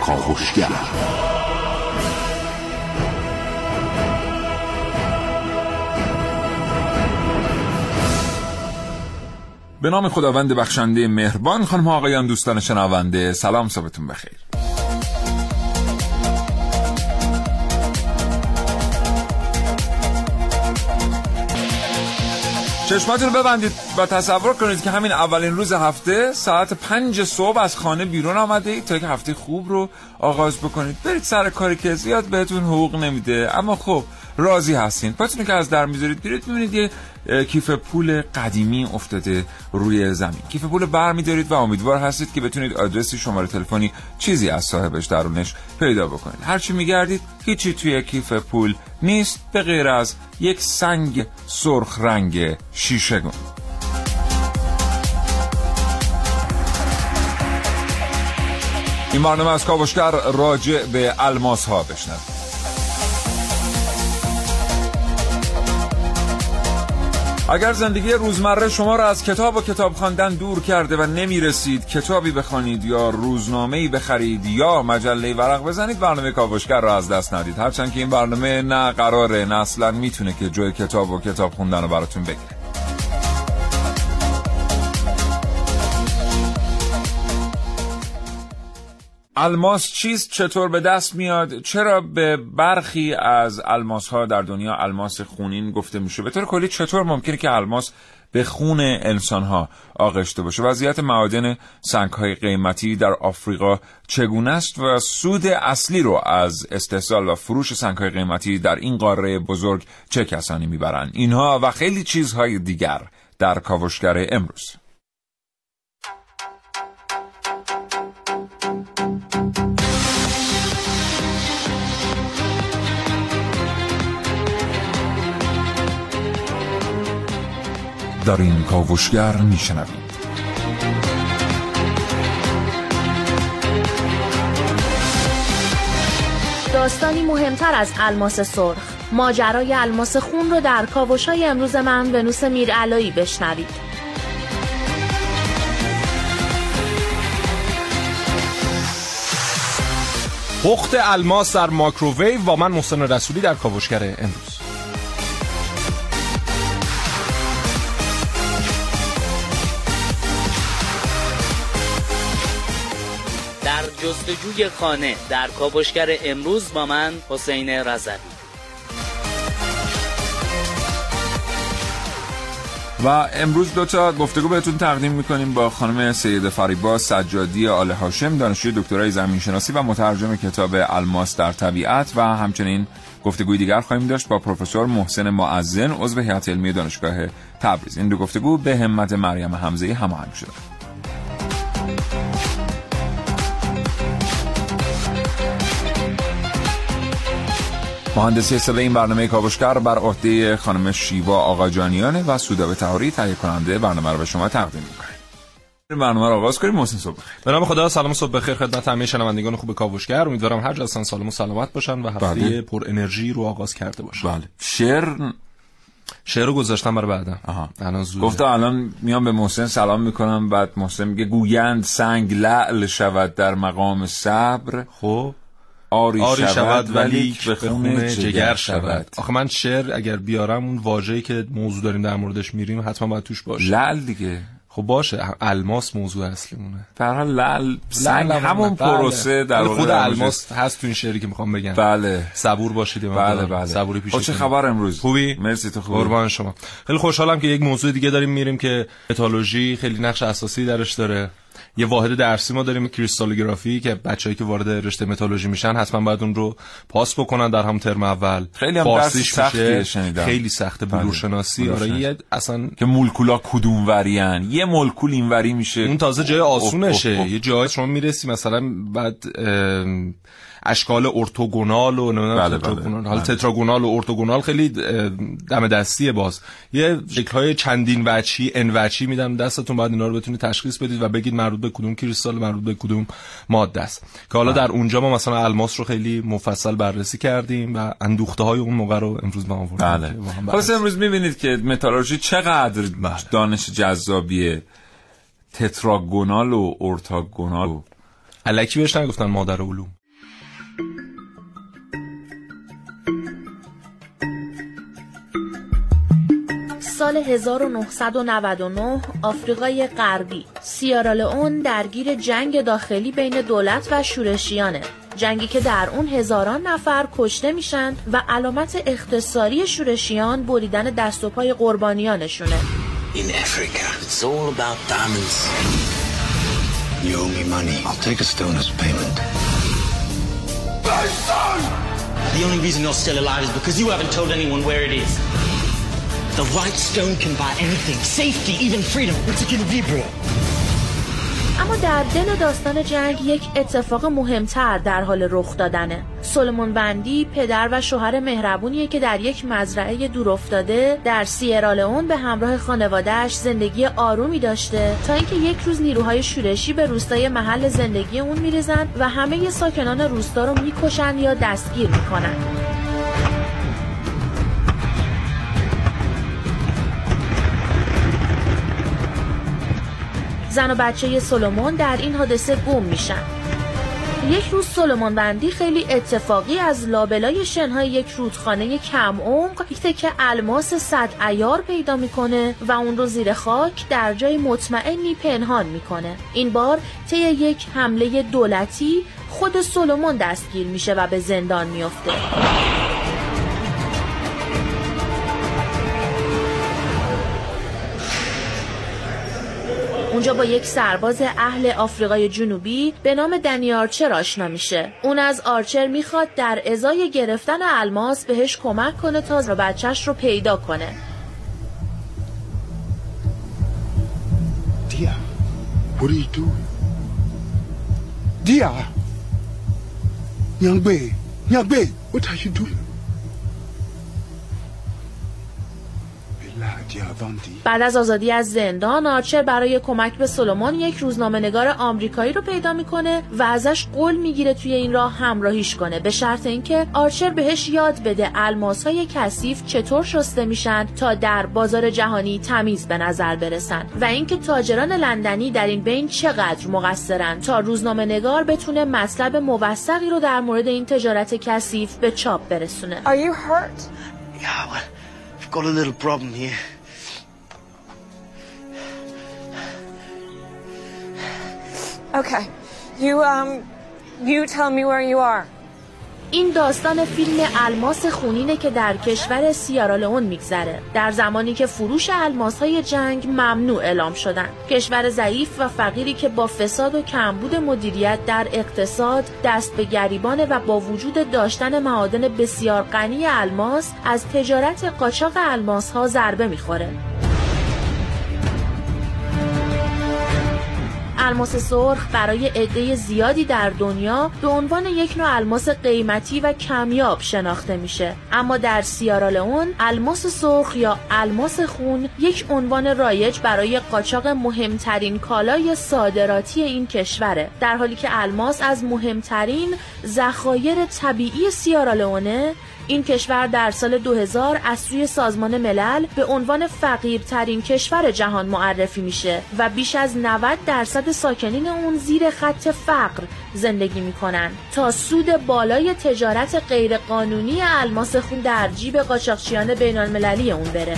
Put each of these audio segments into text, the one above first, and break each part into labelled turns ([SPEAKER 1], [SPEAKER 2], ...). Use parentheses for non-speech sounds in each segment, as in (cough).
[SPEAKER 1] کاوشگر به نام خداوند بخشنده مهربان خانم آقایان دوستان شنونده سلام صبحتون بخیر. چشماتون رو ببندید و تصور کنید که همین اولین روز هفته ساعت پنج صبح از خانه بیرون آمده تا یک هفته خوب رو آغاز بکنید. برید سر کاری که زیاد بهتون حقوق نمیده. اما خب راضی هستین. پاتون که از در می‌ذارید بیرید می‌بینید یه کیف پول قدیمی افتاده روی زمین. کیف پول بر میدارید و امیدوار هستید که بتونید آدرسی شماره تلفنی چیزی از صاحبش درونش پیدا بکنید. هرچی میگردید هیچی توی کیف پول نیست به غیر از یک سنگ سرخ رنگ شیشگون. این برنامه از کاوشگر راجع به الماس ها بشنوید اگر زندگی روزمره شما را از کتاب و کتاب خواندن دور کرده و نمی رسید کتابی بخوانید یا روزنامه‌ای بخرید یا مجله ورق بزنید برنامه کاوشگر را از دست ندید. هرچند که این برنامه نه قراره نه اصلا می‌تونه که جای کتاب و کتاب خوندن رو براتون بگیره. الماس چیست چطور به دست میاد؟ چرا به برخی از الماس ها در دنیا الماس خونین گفته میشه؟ به طور کلی چطور ممکنه که الماس به خون انسان ها آغشته باشه؟ وضعیت معادن سنگ های قیمتی در آفریقا چگونه است و سود اصلی رو از استحصال و فروش سنگ های قیمتی در این قاره بزرگ چه کسانی می‌برند؟ اینها و خیلی چیزهای دیگر در کاوشگر امروز. در این کاوشگر میشنوید.
[SPEAKER 2] داستانی مهمتر از الماس سرخ. ماجرای الماس خون رو در کاوشای امروز من ونوس میرعلایی بشنوید.
[SPEAKER 3] پخت الماس در ماکروویو و من محسن رسولی در کاوشگر امروز.
[SPEAKER 4] جستجوی خانه. در کاوشگر امروز با من حسین رضوی.
[SPEAKER 1] و امروز دو تا گفتگو بهتون تقدیم می‌کنیم با خانم سید فریبا سجادی آل هاشم دانشجوی دکترای زمین شناسی و مترجم کتاب الماس در طبیعت و همچنین گفتگوی دیگر خواهیم داشت با پروفسور محسن معزن عضو هیئت علمی دانشگاه تبریز. این دو گفتگو به همت مریم حمزه هماهنگ شده مهندسی صدای این برنامه کاوشگر بر عهده خانم شیوا آقاجانیانه و سودابه تهاری تهیه کننده برنامه رو به شما تقدیم می‌کنیم. برنامه رو آغاز کنیم محسن صبح بخیر.
[SPEAKER 3] به نام خدا سلام صبح بخیر خدمت همه شنوندگان خوب کاوشگر امیدوارم هر جا هستن سالم و سلامت باشن و هفته
[SPEAKER 1] بله.
[SPEAKER 3] پر انرژی رو آغاز کرده باشن
[SPEAKER 1] بله شعر
[SPEAKER 3] شعر رو گذاشتم برای بعدا
[SPEAKER 1] آها.
[SPEAKER 3] الان زوده.
[SPEAKER 1] گفتم الان میام به محسن سلام می‌کنم بعد محسن میگه گویند سنگ لعل شود در مقام صبر
[SPEAKER 3] خب
[SPEAKER 1] آری,
[SPEAKER 3] آری
[SPEAKER 1] شود ولیک به خون جگر شود.
[SPEAKER 3] آخه من شعر اگر بیارم اون واژه‌ای که موضوع داریم در موردش میریم حتما باید توش باشه.
[SPEAKER 1] لعل دیگه.
[SPEAKER 3] خب باشه الماس موضوع اصلیمونه.
[SPEAKER 1] در حال لعل سنگ همون
[SPEAKER 3] هم- بله.
[SPEAKER 1] پروسه در
[SPEAKER 3] خود الماس هست تو این شعری که می‌خوام بگم.
[SPEAKER 1] بله.
[SPEAKER 3] صبور باشید من
[SPEAKER 1] بله. بله.
[SPEAKER 3] صبوری پیش
[SPEAKER 1] خب چه خبر امروز؟
[SPEAKER 3] خوبی؟
[SPEAKER 1] مرسی تو خوبی؟
[SPEAKER 3] قربان شما. خیلی خوشحالم که یک موضوع دیگه داریم میریم که متالوژی خیلی نقش اساسی درش داره. یه واحد درسی ما داریم کریستالوگرافی که بچه‌ای که وارد رشته متالوژی میشن حتما باید اون رو پاس بکنن در هم ترم اول
[SPEAKER 1] خیلی هم
[SPEAKER 3] فارسیش میشه.
[SPEAKER 1] شنیدم.
[SPEAKER 3] خیلی سخته
[SPEAKER 1] بله.
[SPEAKER 3] بلورشناسی آره
[SPEAKER 1] بلورشناسی.
[SPEAKER 3] یه اصلا
[SPEAKER 1] که مولکولا کدوم ورین یه مولکول این وری میشه
[SPEAKER 3] اون تازه جای آسونشه. یه جای شما می‌رسی مثلا بعد اشکال ارتوگونال و نمی‌دونم
[SPEAKER 1] بله،
[SPEAKER 3] تتراگونال.
[SPEAKER 1] بله،
[SPEAKER 3] حالا
[SPEAKER 1] بله.
[SPEAKER 3] تتراگونال و ارتوگونال خیلی دم دستیه باز. یه شکل‌های چندین وجهی ان وجهی میدم دستتون بعد اینا رو بتونید تشخیص بدید و بگید مربوط به کدوم کریستال مربوط به کدوم ماده است. که حالا در اونجا ما مثلا الماس رو خیلی مفصل بررسی کردیم و اندوخته های اون موقع رو امروز با آوردیم.
[SPEAKER 1] بله. امروز می‌بینید که متالورژی چقدر
[SPEAKER 3] بله.
[SPEAKER 1] دانش جذابیه تتراگونال و ارتاگونال و
[SPEAKER 3] الکی بهش نگفتن مادر علوم.
[SPEAKER 2] سال 1999 آفریقای غربی سیارالئون درگیر جنگ داخلی بین دولت و شورشیانه جنگی که در اون هزاران نفر کشته میشن و علامت اختصاری شورشیان بریدن دست و پای قربانیانشونه
[SPEAKER 5] In Africa, it's all about diamonds. You owe me money. I'll.
[SPEAKER 6] The only reason you're still alive is because you haven't told anyone where it is. The right stone can buy anything. Safety, even freedom. It's a bro.
[SPEAKER 2] اما در دل داستان جنگ یک اتفاق مهمتر در حال رخ دادنه. سلمون وندی پدر و شوهر مهربونیه که در یک مزرعه دور افتاده در سیرالئون به همراه خانوادهش زندگی آرومی داشته تا اینکه یک روز نیروهای شورشی به روستای محل زندگی اون میریزن و همه ساکنان روستا رو می‌کشن یا دستگیر می‌کنن. زن و بچه سلمون در این حادثه گم میشن. یک روز سلمان بندی خیلی اتفاقی از لابلای شنهای یک رودخانه کم عمق یک تکه الماس صد ایار پیدا می‌کنه و اون رو زیر خاک در جای مطمئنی پنهان می‌کنه. این بار طی یک حمله دولتی خود سلمان دستگیر میشه و به زندان میافته. اونجا با یک سرباز اهل آفریقای جنوبی به نام دنی آرچر آشنا میشه اون از آرچر می‌خواد در ازای گرفتن الماس بهش کمک کنه تا و بچهش رو پیدا کنه
[SPEAKER 7] Dia, what are you doing? Dia! Nyangbe, Nyangbe, what are you?
[SPEAKER 2] بعد از آزادی از زندان آرچر برای کمک به سلمان یک روزنامه نگار آمریکایی رو پیدا می‌کنه و ازش قول می‌گیره توی این راه همراهیش کنه به شرط اینکه آرچر بهش یاد بده الماس های کثیف چطور شسته میشن تا در بازار جهانی تمیز به نظر برسن و اینکه تاجران لندنی در این بین چقدر مقصرن تا روزنامه نگار بتونه مطلب موثقی رو در مورد این تجارت کثیف به چاپ برسونه
[SPEAKER 8] Are you hurt?
[SPEAKER 6] Yeah, well, I've got a little problem here.
[SPEAKER 8] Okay. You, um, you tell me where you are.
[SPEAKER 2] این داستان فیلم الماس خونینه که در کشور سیارالئون میگذره در زمانی که فروش الماس های جنگ ممنوع اعلام شدن کشور ضعیف و فقیری که با فساد و کمبود مدیریت در اقتصاد دست به گریبانه و با وجود داشتن معادن بسیار غنی الماس از تجارت قاچاق الماس ها ضربه می‌خوره الماس سرخ برای عده زیادی در دنیا به عنوان یک نوع الماس قیمتی و کمیاب شناخته میشه. اما در سیارالئون الماس سرخ یا الماس خون یک عنوان رایج برای قاچاق مهمترین کالای صادراتی این کشوره. در حالی که الماس از مهمترین ذخایر طبیعی سیارالئونه این کشور در سال 2000 از سوی سازمان ملل به عنوان فقیرترین کشور جهان معرفی میشه و بیش از 90 درصد ساکنین اون زیر خط فقر زندگی می‌کنن. تا سود بالای تجارت غیرقانونی الماس خون در جیب قاچاقچیان بین المللی اون بره.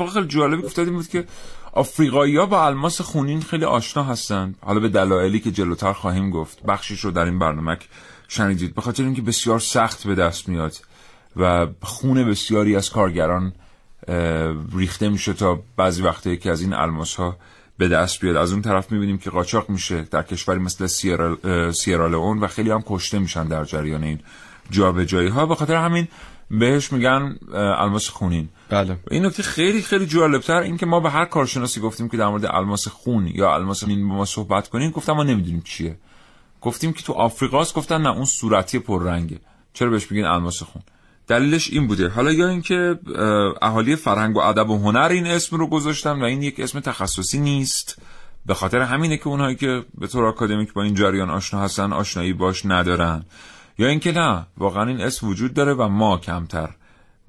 [SPEAKER 1] اتفاق خیلی جالبی افتاد این بود که آفریقایی ها با الماس خونین خیلی آشنا هستند. حالا به دلایلی که جلوتر خواهیم گفت. بخشش رو در این برنامه شنیدید. به خاطر اینکه بسیار سخت به دست میاد و خون بسیاری از کارگران ریخته میشه تا بعضی وقته که از این الماس ها به دست بیاد. از اون طرف می‌بینیم که قاچاق میشه در کشوری مثل سیرالئون و خیلی هم کشته میشن در جریان این جابجایی ها به خاطر همین بهش میگن الماس خونین.
[SPEAKER 3] بله.
[SPEAKER 1] این نکته خیلی خیلی جالبتر این که ما به هر کارشناسی گفتیم که در مورد الماس خون یا الماس مین با ما صحبت کنیم گفتم ما نمی‌دونیم چیه. گفتیم که تو آفریقاست گفتن نه اون صورتی پررنگه. چرا بهش میگن الماس خون؟ دلیلش این بوده. حالا یا اینکه اهالی فرهنگ و ادب و هنر این اسم رو گذاشتن و این یک اسم تخصصی نیست. به خاطر همینه که اونهایی که به طور آکادمیک با این جریان آشنا هستن آشنایی باش ندارن. یا اینکه نه واقعا این اسم وجود داره و ما کمتر.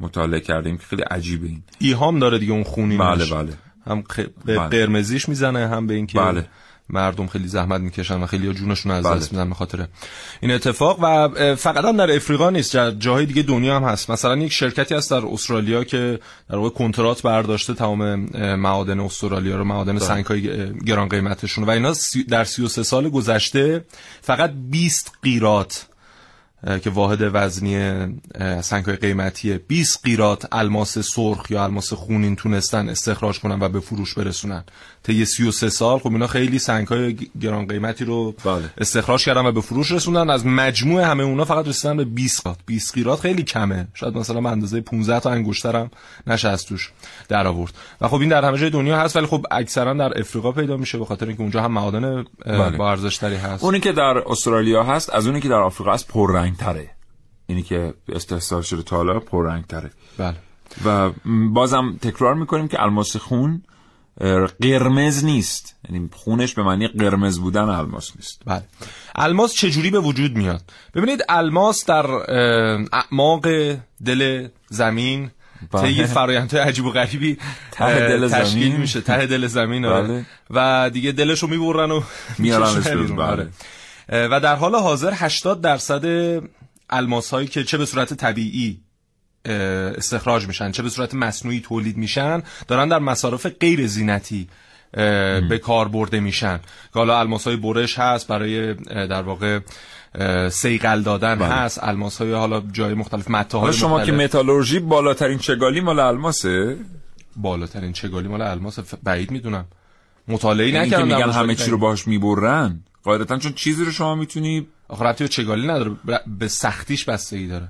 [SPEAKER 1] مطالعه کردیم که خیلی عجیبه این.
[SPEAKER 3] ایهام داره دیگه اون خونی
[SPEAKER 1] بله بله.
[SPEAKER 3] هم خ... به
[SPEAKER 1] بله.
[SPEAKER 3] قرمزیش می‌زنه هم به اینکه
[SPEAKER 1] بله.
[SPEAKER 3] مردم خیلی زحمت می‌کشن و خیلی جونشون از
[SPEAKER 1] بله.
[SPEAKER 3] دست میدن به خاطر این اتفاق. و فقط هم در افریقا نیست جا- جاهای دیگه دنیا هم هست. مثلا یک شرکتی هست در استرالیا که در واقع کنترات برداشته تمام معادن استرالیا رو معادن سنگ های گران قیمتشون و اینا در 33 سال گذشته فقط 20 قیرات که واحد وزنی سنگ های قیمتیه 20 قیرات الماس سرخ یا الماس خونین تونستن استخراج کنن و به فروش برسونن. طی 33 سال خب اینا خیلی سنگ های گران قیمتی رو
[SPEAKER 1] بله.
[SPEAKER 3] استخراج کردن و به فروش رسوندن. از مجموع همه اونا فقط رسیدن به 20 قیرات. 20 قیرات خیلی کمه. شاید مثلا به اندازه 15 تا انگشتر هم نشه از توش در آورد و خب این در همه جای دنیا هست ولی خب اکثرا در افریقا پیدا میشه به خاطر اینکه اونجا هم معادن
[SPEAKER 1] بله.
[SPEAKER 3] با ارزش هست.
[SPEAKER 1] اونی که در استرالیا هست از اونی که در آفریقا هست پررنگ. تره اینی که استحصال شده تا حالا پررنگ تره
[SPEAKER 3] بله.
[SPEAKER 1] و بازم تکرار می‌کنیم که الماس خون قرمز نیست. یعنی خونش به معنی قرمز بودن الماس نیست.
[SPEAKER 3] بله. الماس چجوری به وجود میاد؟ ببینید الماس در اعماق دل زمین
[SPEAKER 1] بله.
[SPEAKER 3] طی فرآیندهای عجیب و غریبی
[SPEAKER 1] ته دل زمین.
[SPEAKER 3] میشه. ته دل زمین آره.
[SPEAKER 1] بله.
[SPEAKER 3] و دیگه دلشو می‌برن و
[SPEAKER 1] میارنش بیرون، بله.
[SPEAKER 3] و در حال حاضر 80 درصد الماس هایی که چه به صورت طبیعی استخراج میشن چه به صورت مصنوعی تولید میشن دارن در مصارف غیر زینتی به کار برده میشن. که حالا الماس های برش هست برای در واقع سیقل دادن
[SPEAKER 1] بله.
[SPEAKER 3] هست. الماس های حالا جای مختلف مته
[SPEAKER 1] حالا
[SPEAKER 3] های
[SPEAKER 1] شما که
[SPEAKER 3] مختلف.
[SPEAKER 1] متالورژی بالاترین چگالی مال الماسه؟
[SPEAKER 3] بالاترین چگالی مال الماس؟ بعید می‌دونم. مطالعه
[SPEAKER 1] که
[SPEAKER 3] نکردم
[SPEAKER 1] میگن همه چی رو باهاش می‌برن؟ قاعدتا چون چیزی رو شما می‌تونی
[SPEAKER 3] آخه ربطی به چگالی نداره. به سختیش بستگی داره.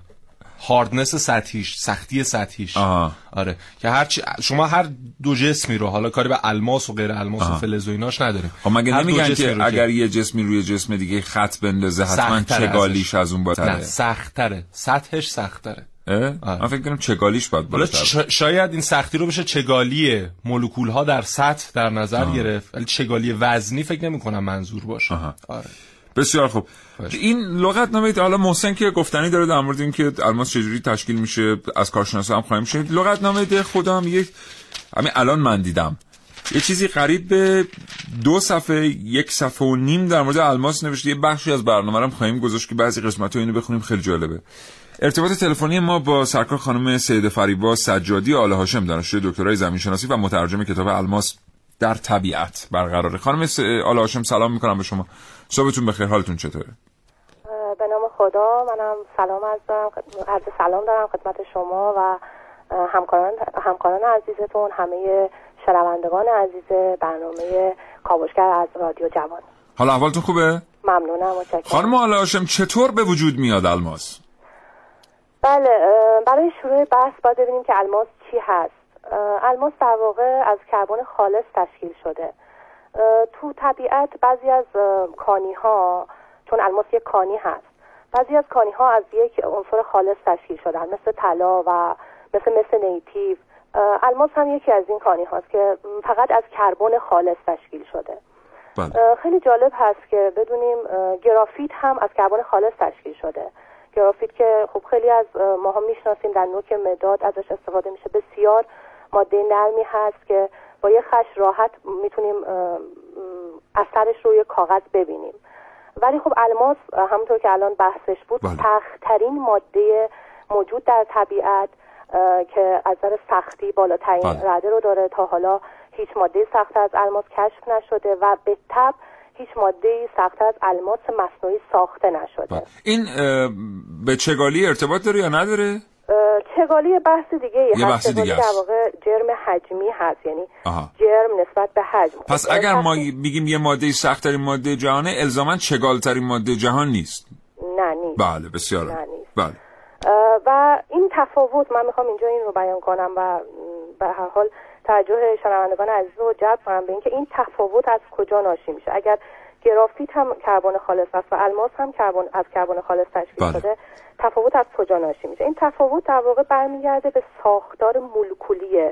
[SPEAKER 3] هاردنس سطحیش سختی سطحیش.
[SPEAKER 1] آها.
[SPEAKER 3] آره. که هر چی... شما هر دو جسمی رو حالا کاری به الماس و غیر الماس و فلز و ایناش نداره
[SPEAKER 1] خب مگه نمیگن که
[SPEAKER 3] رو
[SPEAKER 1] اگر یه جسمی روی جسم دیگه خط بندازه حتما چگالیش
[SPEAKER 3] ازش.
[SPEAKER 1] از اون
[SPEAKER 3] نه
[SPEAKER 1] بالاتره
[SPEAKER 3] سختتره. سطحش سختتره.
[SPEAKER 1] من فکر کنم چگالیش باید
[SPEAKER 3] چ- شاید این سختی رو بشه چگالی مولکول ها در سطح در نظر گرفت. ولی چگالی وزنی فکر نمی کنم منظور باشه. آره.
[SPEAKER 1] بسیار خوب. این لغت نامه حالا محسن که گفتنی داره در مورد اینکه الماس چجوری تشکیل میشه از کارشناسا هم خواهیم شد لغت نامه هم یک همین الان من دیدم. یه چیزی قریب به دو صفحه یک صفحه و نیم در مورد الماس نوشته. یه بخشی از برنامه رو خواهیم گذاشت که بعضی قسمت اینو بخونیم. خیلی جالبه. ارتباط تلفنی ما با سرکار خانم سید فریبا سجادی آل هاشم دانشجوی دکترای زمین شناسی و مترجم کتاب الماس در طبیعت برقراره. خانم س- آل هاشم سلام می‌کنم به شما. صبحتون بخیر حالتون چطوره؟
[SPEAKER 9] به نام خدا منم سلام دارم عرض سلام دارم خدمت شما و همکاران همکاران عزیزتون همه شنوندگان عزیز برنامه کاوشگر از رادیو جوان.
[SPEAKER 1] حالا احوالتون خوبه؟
[SPEAKER 9] ممنونم متشکرم.
[SPEAKER 1] خانم آل هاشم چطور به وجود میاد الماس؟
[SPEAKER 9] بله برای شروع بحث باید ببینیم که الماس چی هست. الماس در واقع از کربن خالص تشکیل شده. تو طبیعت بعضی از کانی ها چون الماس یک کانی هست بعضی از کانی ها از یک عنصر خالص تشکیل شدن مثل طلا و مثل مثل نیتیو. الماس هم یکی از این کانی هاست که فقط از کربن خالص تشکیل شده.
[SPEAKER 1] بله.
[SPEAKER 9] خیلی جالب هست که بدونیم گرافیت هم از کربن خالص تشکیل شده. گرافیت که خب خیلی از اه، ماها می‌شناسیم در نوک مداد ازش استفاده میشه بسیار ماده نرمی هست که با یه خش راحت می‌تونیم اثرش روی کاغذ ببینیم ولی خب الماس همونطور که الان بحثش بود
[SPEAKER 1] بله.
[SPEAKER 9] سختترین ماده موجود در طبیعت که از نظر سختی بالاترین
[SPEAKER 1] بله.
[SPEAKER 9] رده رو داره تا حالا هیچ ماده سخت از الماس کشف نشده و به تب هیچ ماده سخت از الماس مصنوعی ساخته نشده.
[SPEAKER 1] بله. این به چگالی ارتباط داره یا نداره؟
[SPEAKER 9] چگالی بحث دیگه
[SPEAKER 1] یه بحث دیگه
[SPEAKER 9] در. واقع جرم حجمی هست. یعنی
[SPEAKER 1] آها.
[SPEAKER 9] جرم نسبت به حجم.
[SPEAKER 1] پس
[SPEAKER 9] خب،
[SPEAKER 1] اگر ما بگیم یه ماده سختترین ماده جهانه الزاما چگالترین ماده جهان نیست.
[SPEAKER 9] نه نیست.
[SPEAKER 1] بله بسیار
[SPEAKER 9] نه، نیست.
[SPEAKER 1] بله.
[SPEAKER 9] و این تفاوت من می‌خوام اینجا این رو بیان کنم و به هر حال توجه شنوندگان عزیز رو جلب کنم به اینکه این تفاوت از کجا ناشی میشه اگر گرافیت هم کربن خالص است و الماس هم کربن از کربن خالص تشکیل
[SPEAKER 1] بله.
[SPEAKER 9] شده تفاوت از کجا ناشی میشه این تفاوت در واقع برمیگرده به ساختار مولکولی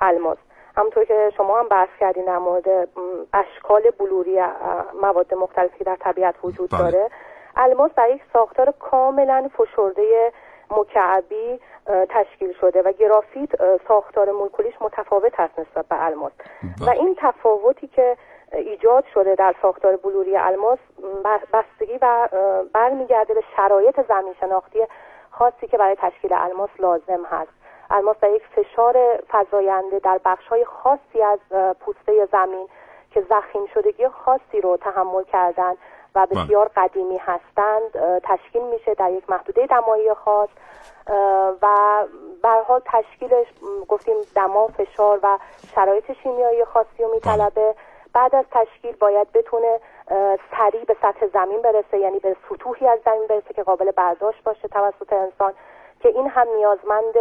[SPEAKER 9] الماس همونطور که شما هم بحث کردین در مورد اشکال بلوری مواد مختلفی که در طبیعت وجود
[SPEAKER 1] بله.
[SPEAKER 9] داره الماس در یک ساختار کاملا فشرده مکعبی تشکیل شده و گرافیت ساختار مولکولیش متفاوت هست نسبت به الماس. و این تفاوتی که ایجاد شده در ساختار بلوری الماس بستگی و برمیگرده به شرایط زمین شناختی خاصی که برای تشکیل الماس لازم هست. الماس در یک فشار فزاینده در بخش‌های خاصی از پوسته زمین که زخیم شدگی خاصی رو تحمل کردن. و بسیار قدیمی هستند. تشکیل میشه در یک محدوده دمایی خاص. و به حال تشکیلش گفتیم دما فشار و شرایط شیمیایی خاصی رو میطلبه. بعد از تشکیل باید بتونه سریع به سطح زمین برسه یعنی به سطوحی از زمین برسه که قابل برداشت باشه توسط انسان که این هم نیازمند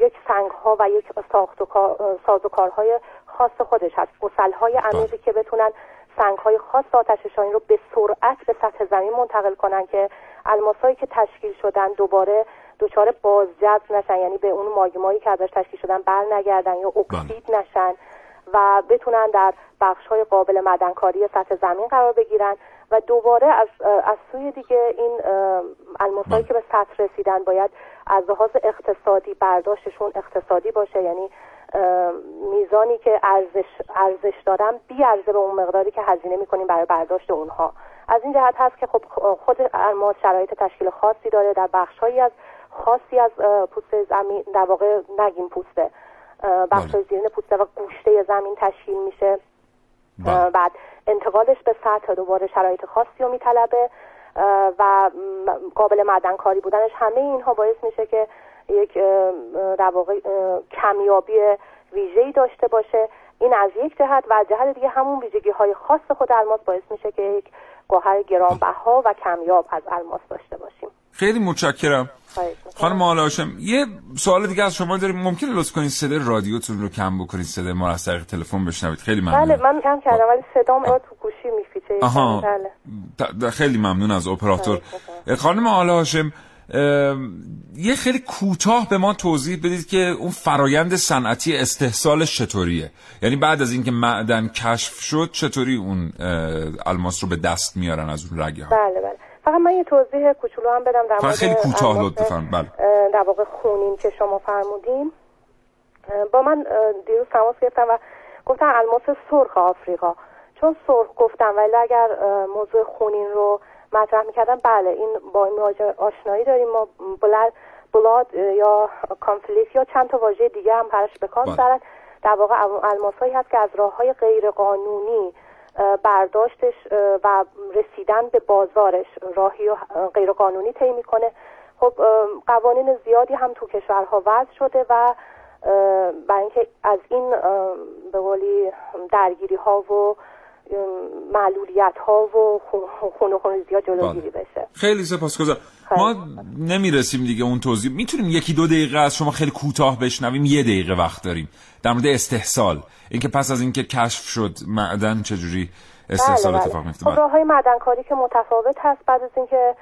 [SPEAKER 9] یک سنگ ها و یک ساخت و کار- ساز و کارهای خاص خودش هست. گسل های عمیقی که بتونن سنگ های خاص آتش نشانی رو به سرعت به سطح زمین منتقل کنن که الماسایی که تشکیل شدن دوباره دچار بازجذب نشن یعنی به اون ماگمایی که ازش تشکیل شدن بر نگردن یا اکسید نشن و بتونن در بخش های قابل مدنکاری سطح زمین قرار بگیرن و دوباره از, از سوی دیگه این الماسایی که به سطح رسیدن باید از لحاظ اقتصادی برداشتشون اقتصادی باشه یعنی میزانی که ارزش ارزش دارن بی ارزه به اون مقداری که هزینه می‌کنیم برای برداشت اونها. از این جهت هست که خب خود الماس شرایط تشکیل خاصی داره در بخشهایی از خاصی از پوست زمین در واقع نگیم پوسته بخش زیرین پوسته و گوشته زمین تشکیل میشه. اه، بعد انتقالش به سطح دوباره شرایط خاصی رو میطلبه و قابل معدنکاری بودنش همه اینها باعث میشه که یک در واقع کمیابی ویژه‌ای داشته باشه. این از یک جهت و از جهت دیگه همون ویژگی های خاص خود الماس باعث میشه که یک گوهر گرانبها و کمیاب از الماس داشته باشیم.
[SPEAKER 1] خیلی متشکرم. خانم آلا هاشم یه سوال دیگه از شما داریم. ممکنه لطف کنید صدای رادیوتون رو کم بکنید صدای ما از طریق تلفن بشنوید. خیلی
[SPEAKER 9] بله
[SPEAKER 1] ممنون
[SPEAKER 9] من کم کردم ولی صدام تو گوشی میفیچه
[SPEAKER 1] آها.
[SPEAKER 9] بله.
[SPEAKER 1] خیلی ممنون از اپراتور. خانم آلا هاشم یه خیلی کوتاه به ما توضیح بدید که اون فرایند صنعتی استحصالش چطوریه. یعنی بعد از اینکه معدن کشف شد چطوری اون الماس رو به دست میارن از اون رگه ها؟
[SPEAKER 9] بله بله. فقط من یه توضیح کوچولو هم بدم در مورد
[SPEAKER 1] خیلی کوتاه
[SPEAKER 9] الماس،
[SPEAKER 1] لطف بفرمایید بله
[SPEAKER 9] در واقع خونین که شما فرمودین. با من دیروز تماس گرفتم و گفتن الماس سرخ آفریقا. چون سرخ گفتم ولی اگر موضوع خونین رو مطرح می‌کردم بله این با این واژه آشنایی داریم ما. بلد بلاد یا کانفلیکت یا چند تا واژه دیگه هم پرش به کار می‌برن. در واقع الماس هایی هست که از راه های غیر قانونی برداشتش و رسیدن به بازارش راهی و غیر قانونی طی می‌کنه. خب قوانین زیادی هم تو کشورها وضع شده و برای اینکه از این به قولی درگیری ها و معلولیت ها و خون- خون ها جلوگیری بشه.
[SPEAKER 1] خیلی سپاسگزارم. ما نمی‌رسیم دیگه اون توضیح. می‌تونیم یکی دو دقیقه از شما خیلی کوتاه بشنویم؟ یه دقیقه وقت داریم. در مورد استحصال. اینکه پس از اینکه کشف شد معدن چجوری استحصال
[SPEAKER 9] بله،
[SPEAKER 1] اتفاق
[SPEAKER 9] بله.
[SPEAKER 1] میفته
[SPEAKER 9] خب
[SPEAKER 1] بله.
[SPEAKER 9] راه های مدنکاری که متفاوت هست بعد از اینکه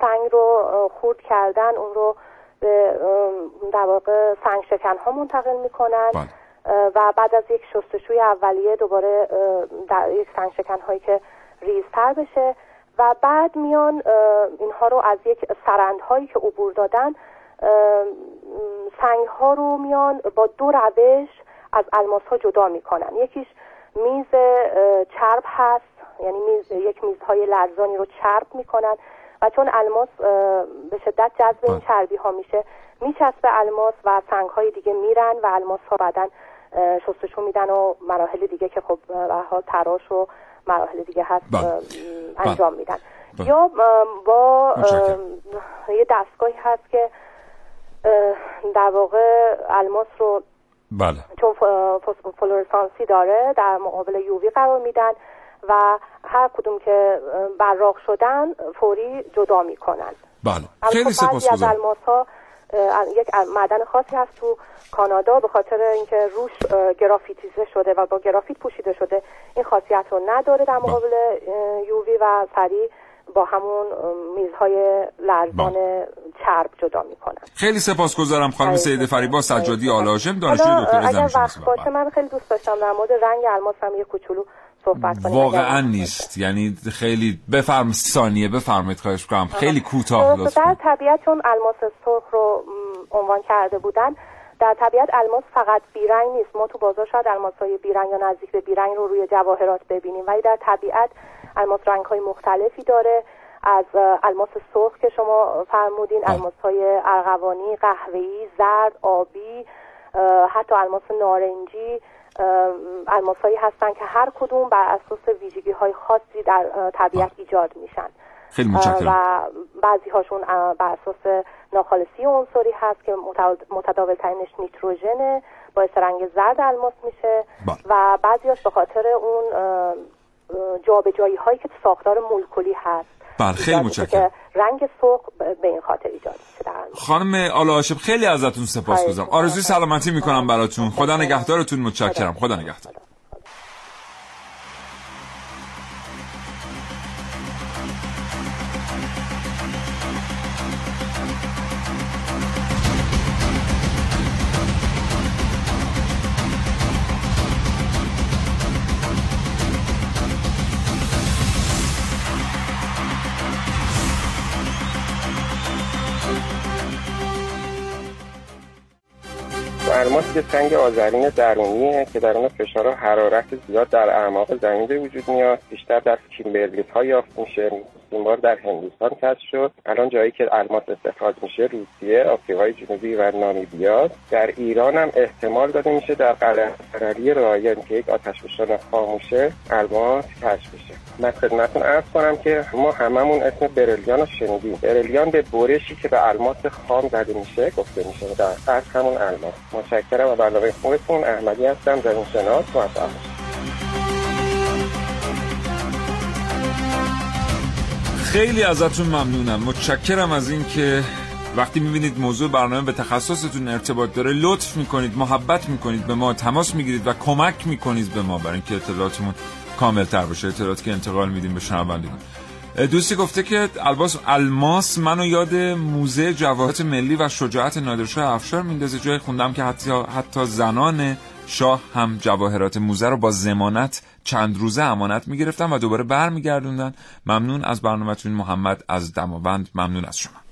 [SPEAKER 9] سنگ رو خورد کردن اون رو به در واقع سنگ شکن ها منتقل می‌کنن.
[SPEAKER 1] بله.
[SPEAKER 9] و بعد از یک شستشوی اولیه دوباره در یک سنگ شکن هایی که ریزتر بشه و بعد میان اینها رو از یک سرند هایی که عبور دادن سنگ ها رو میان با دو روش از الماس ها جدا می‌کنن. یکیش میز چرب هست یعنی میز یک میزهای لرزانی رو چرب می‌کنن و چون الماس به شدت جذب این چربی ها میشه میچسبه الماس و سنگ های دیگه میرن و الماس ها بعدا اه، شستشو میدن و مراحل دیگه که خب به تراش و مراحل دیگه هست
[SPEAKER 1] بله.
[SPEAKER 9] اه، انجام میدن
[SPEAKER 1] بله.
[SPEAKER 9] یا با. یه دستگاهی هست که در واقع الماس رو
[SPEAKER 1] بله
[SPEAKER 9] چون فلورسانسی داره در مقابل یووی قرار میدن و هر کدوم که براق شدن فوری جدا می‌کنن
[SPEAKER 1] بله خیلی
[SPEAKER 9] خب
[SPEAKER 1] سپاسگزارم
[SPEAKER 9] یک معدن خاصی هست تو کانادا به خاطر اینکه روش گرافیتیزه شده و با گرافیت پوشیده شده. این خاصیت رو نداره در مقابل یووی و سریع با همون میزهای لرزان چرب جدا می‌کنن.
[SPEAKER 1] خیلی سپاسگزارم خانم سید فریبا سجادی آل هاشم دانشجوی
[SPEAKER 9] حالا
[SPEAKER 1] دکترای
[SPEAKER 9] اگر
[SPEAKER 1] زمینشناسی
[SPEAKER 9] وقت باشه من خیلی دوست داشتم در مورد رنگ الماس هم یه کوچولو صحبت کنیم.
[SPEAKER 1] واقعا نیست. یعنی خیلی بفرم ثانیه بفرمایید خواهش کنم خیلی کوتاه لطفا.
[SPEAKER 9] در طبیعت چون الماس سرخ رو عنوان کرده بودن در طبیعت الماس فقط بیرنگ نیست. ما تو بازار شاید الماس های بیرنگ یا نزدیک به بیرنگ رو روی جواهرات ببینیم. ولی در طبیعت الماس رنگ های مختلفی داره. از الماس سرخ که شما فرمودین الماس های ارغوانی قهوه‌ای زرد آبی حتی الماس نارنجی الماس هایی هستن که هر کدوم بر اساس ویژگی های خاصی در طبیعت ایجاد میشن.
[SPEAKER 1] خیلی متشکرم.
[SPEAKER 9] و بعضی هاشون بر اساس ناخالصی عنصری هست که متداول ترینش نیتروژنه باعث رنگ زرد الماس میشه
[SPEAKER 1] بله.
[SPEAKER 9] و بعضی هاش به خاطر اون جابجایی هایی که ساختار مولکولی هست.
[SPEAKER 1] بله خیلی
[SPEAKER 9] میشه
[SPEAKER 1] متشکرم.
[SPEAKER 9] رنگ سرخ به این خاطر ایجاد الماس.
[SPEAKER 1] خانم آل هاشم خیلی ازتون سپاسگزارم. آرزوی سلامتی می‌کنم براتون. خدا نگهدارتون متشکرم. خدا نگهدار.
[SPEAKER 10] یه سنگ آذرین درونیه که در اون فشار و حرارت زیاد در اعماق زمین به وجود میاد. بیشتر در کیمبرلیت ها یافت میشه. این بار در هندوستان کشف شد. الان جایی که الماس استخراج میشه روسیه آفریقای جنوبی و نامیبیا. در ایران هم احتمال داده میشه در قلعه فرری رایان که یک آتشفشان خاموشه الماس کشف بشه. من خدمتتون عرض کنم که ما هممون اسم برلیان رو شنیدیم. برلیان به برشی که به الماس خام زده میشه گفته میشه. در اصل همون الماس. متشکرم و برنامه خوبتون. احمدی هستم. زمین شناس. موفق
[SPEAKER 1] خیلی ازتون ممنونم. متشکرم از این که وقتی می‌بینید موضوع برنامه به تخصصتون ارتباط داره لطف می‌کنید محبت می‌کنید به ما تماس می‌گیرید و کمک می‌کنید به ما برای اینکه اطلاعاتمون کامل تر بشه اطلاعاتی که انتقال میدیم به شنوندگان. دوستی گفته که الباس الماس منو یاد موزه جواهرات ملی و شجاعت نادرشاه افشار میندازه. جای خوندم که حتی حتی زنان شاه هم جواهرات موزه رو با زمانت چند روزه امانت می‌گرفتن و دوباره برمیگردوندن. ممنون از برنامهتون محمد از دماوند. ممنون از شما.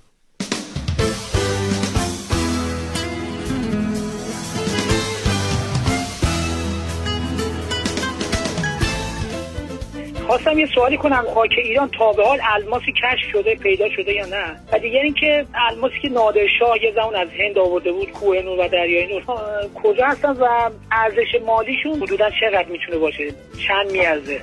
[SPEAKER 11] خواستم یه سوالی کنم خاک ایران تا به حال الماسی کشف شده پیدا شده یا نه؟ و دیگه اینکه الماسی که نادرشاه یه زمان از هند آورده بود کوه نور و دریای نور کجا هستن و ارزش مالیشون حدودا چقدر می‌تونه باشه؟ چند میارزه؟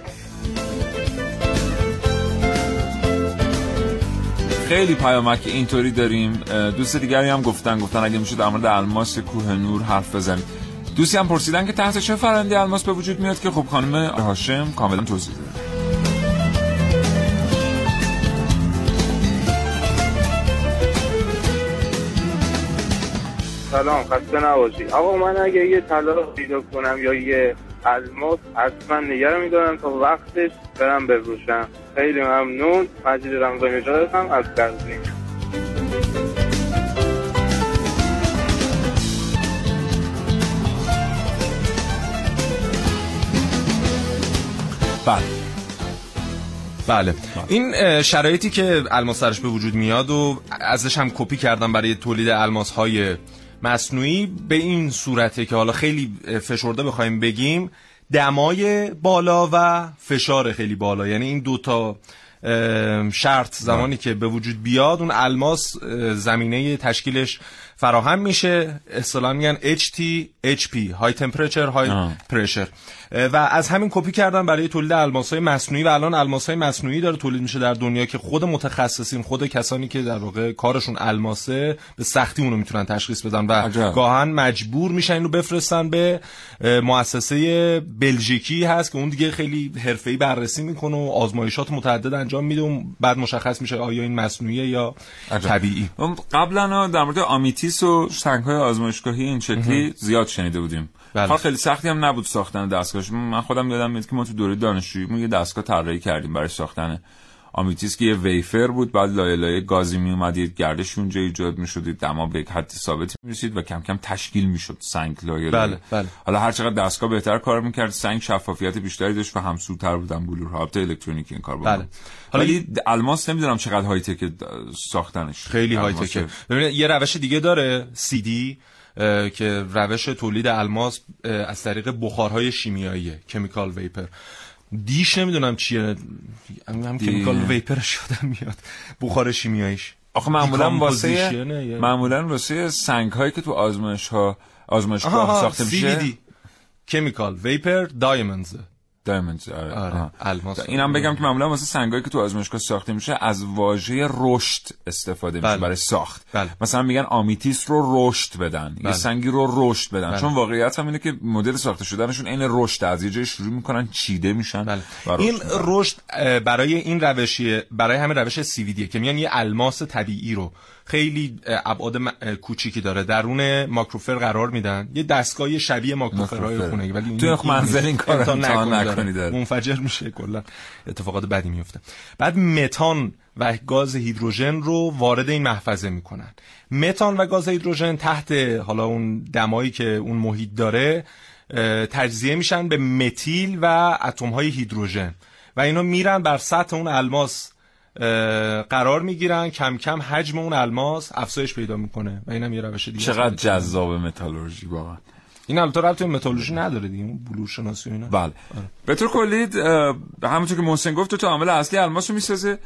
[SPEAKER 1] خیلی پیامک اینطوری داریم. دوست دیگری هم گفتن گفتن اگه میشه در مورد الماس کوه نور حرف بزنیم. دوستی هم پرسیدن که تحت چه فرنده الماس به وجود میاد که خب خانم هاشم کاملا توضیح داده.
[SPEAKER 10] سلام خسته نباشی. آقا من اگه یه طلا پیدا کنم یا یه الماس حتما نگه میدارم تا وقتش برم بفروشم. خیلی ممنون. مجید رمضان هم از قزوین
[SPEAKER 1] بله.
[SPEAKER 3] بله. این شرایطی که الماس درش به وجود میاد و ازش هم کپی کردم برای تولید الماس های مصنوعی به این صورته که حالا خیلی فشرده بخوایم بگیم دمای بالا و فشار خیلی بالا. یعنی این دوتا شرط زمانی که به وجود بیاد اون الماس زمینه تشکیلش فراهم میشه اصطلاحا میگن HT HP های تمپرچر های. پرشر و از همین کپی کردن برای تولید الماس های مصنوعی و الان الماس های مصنوعی داره تولید میشه در دنیا که خود متخصصین خود کسانی که در واقع کارشون الماسه به سختی اونو می‌تونن تشخیص بدن و
[SPEAKER 1] عجب.
[SPEAKER 3] گاهن مجبور میشن اینو بفرستن به مؤسسه بلژیکی هست که اون دیگه خیلی حرفه‌ای بررسی می‌کنه و آزمایشات متعدد انجام میده و بعد مشخص میشه آیا این مصنوعیه یا
[SPEAKER 1] عجب.
[SPEAKER 3] طبیعی
[SPEAKER 1] قبلا در مورد آمیتیس و سنگ های آزمایشگاهی این شکلی زیاد شنیده بودیم.
[SPEAKER 3] بله.
[SPEAKER 1] کار خیلی سختی هم نبود ساختن دستگاهش. من خودم یادم میاد که ما تو دوره دانشجویی یه دستگاه طراحی کردیم برای ساختن آمیتیس که یه wafer بود بعد لایه لایه گازی می اومد یه گردش اونجا ایجاد می‌شد دما به یک حد ثابتی می‌رسید و کم کم تشکیل می‌شد سنگ لایه
[SPEAKER 3] بله،
[SPEAKER 1] لایه.
[SPEAKER 3] بله.
[SPEAKER 1] حالا هر چقدر دستگاه بهتر کار می‌کرد سنگ شفافیت بیشتری داشت و همسوتر بودن بلورها البته الکترونیکی این کار بود
[SPEAKER 3] بله.
[SPEAKER 1] حالا ولی الماس نمی‌دونم چقدر high tech ساختنش
[SPEAKER 3] خیلی high.
[SPEAKER 1] tech
[SPEAKER 3] ه ببینید یه روش دیگه داره CVD که روش تولید الماس از طریق بخارهای شیمیاییه chemical vapor D ش نمی‌دونم چیه. هم, chemical vapor شدم میاد. بخار شیمیاییش.
[SPEAKER 1] آخه معمولا واسه معمولا واسه سنگ هایی که تو آزمایش ها آزمایشگاه ساخته میشه
[SPEAKER 3] chemical vapor diamonds
[SPEAKER 1] دایموند آره,
[SPEAKER 3] آره،. الماس.
[SPEAKER 1] اینم بگم که معمولا واسه سنگایی که تو آزمایشگاه ساخته میشه از واژه رشد استفاده میشه
[SPEAKER 3] بله.
[SPEAKER 1] برای ساخت
[SPEAKER 3] بله.
[SPEAKER 1] مثلا میگن آمیتیس رو رشد بدن یه
[SPEAKER 3] بله.
[SPEAKER 1] سنگی رو رشد بدن
[SPEAKER 3] بله.
[SPEAKER 1] چون واقعیت هم اینه که مدل ساخته شدنشون عین رشد از یه جای شروع می‌کنن چیده میشن
[SPEAKER 3] بله. این. رشد برای این روشیه برای همین روش CVD که میان یه الماس طبیعی رو خیلی ابعاد م- کوچیکی داره. درون ماکروفر قرار میدن. یه دستگاه شبیه ماکروفرهای
[SPEAKER 1] ماکروفر.
[SPEAKER 3] خونگی ولی
[SPEAKER 1] توی منزل این کار
[SPEAKER 3] امتحان
[SPEAKER 1] امتحان
[SPEAKER 3] نکنید. منفجر میشه کلا. اتفاقات بدی میفته. بعد متان و گاز هیدروژن رو وارد این محفظه می‌کنن. متان و گاز هیدروژن تحت حالا اون دمایی که اون محیط داره تجزیه میشن به متیل و اتم های هیدروژن. و اینا میرن بر سطح اون الماس. قرار می‌گیرن کم کم حجم اون الماس افزایش پیدا می‌کنه. و اینم یه روش دیگه
[SPEAKER 1] چقدر جذاب متالورژی واقعا.
[SPEAKER 3] این البته ربطی به متالورژی نداره دیگه اون بلور شناسی و اینا.
[SPEAKER 1] بله. به طور کلی همونطور که محسن گفت تو تا عامل اصلی الماس رو می‌سازه.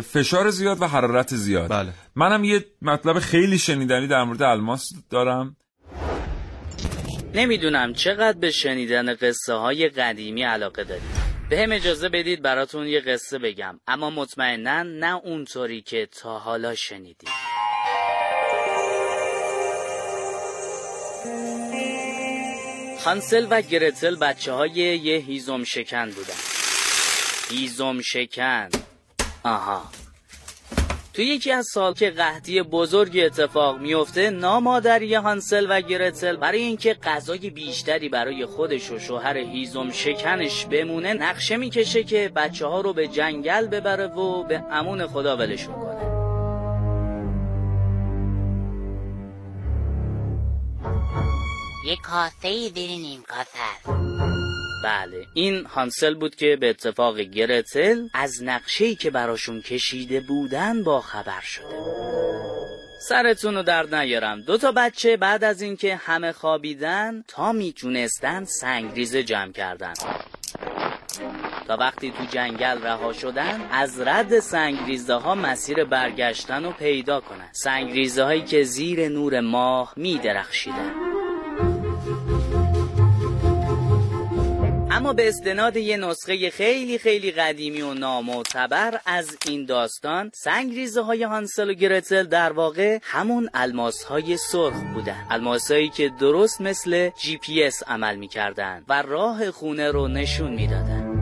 [SPEAKER 1] فشار زیاد و حرارت زیاد.
[SPEAKER 3] بله.
[SPEAKER 1] منم یه مطلب خیلی شنیدنی در مورد الماس دارم.
[SPEAKER 4] نمی‌دونم چقدر به شنیدن قصه های قدیمی علاقه دارید به هم اجازه بدید براتون یه قصه بگم. اما مطمئنا نه اونطوری که تا حالا شنیدید. هانسل و گرتل بچه های یه هیزم شکن بودن. هیزم شکن. آها. تو یکی از سال که قحطی بزرگی اتفاق میفته نامادری هانسل و گرتل برای اینکه غذای بیشتری برای خودش و شوهر هیزم شکنش بمونه نقشه می‌کشه که بچه ها رو به جنگل ببره و به امون خدا ولشون کنه
[SPEAKER 12] یه کاسه ای کاسه
[SPEAKER 4] بله. این هانسل بود که به اتفاق گرتل از نقشه‌ای که براشون کشیده بودن با خبر شده. سرتون رو درد نیارم. دو تا بچه بعد از اینکه همه خوابیدن تا می‌تونستن سنگریزه جمع کردن. تا وقتی تو جنگل رها شدن از رد سنگریزه ها مسیر برگشتن رو پیدا کنن. سنگریزه هایی که زیر نور ماه می اما به استناد یه نسخه خیلی خیلی قدیمی و نامعتبر از این داستان سنگریزه های هانسل و گرتل در واقع همون الماس های سرخ بودن. الماس هایی که درست مثل جی پی اس عمل می‌کردن و راه خونه رو نشون می‌دادن.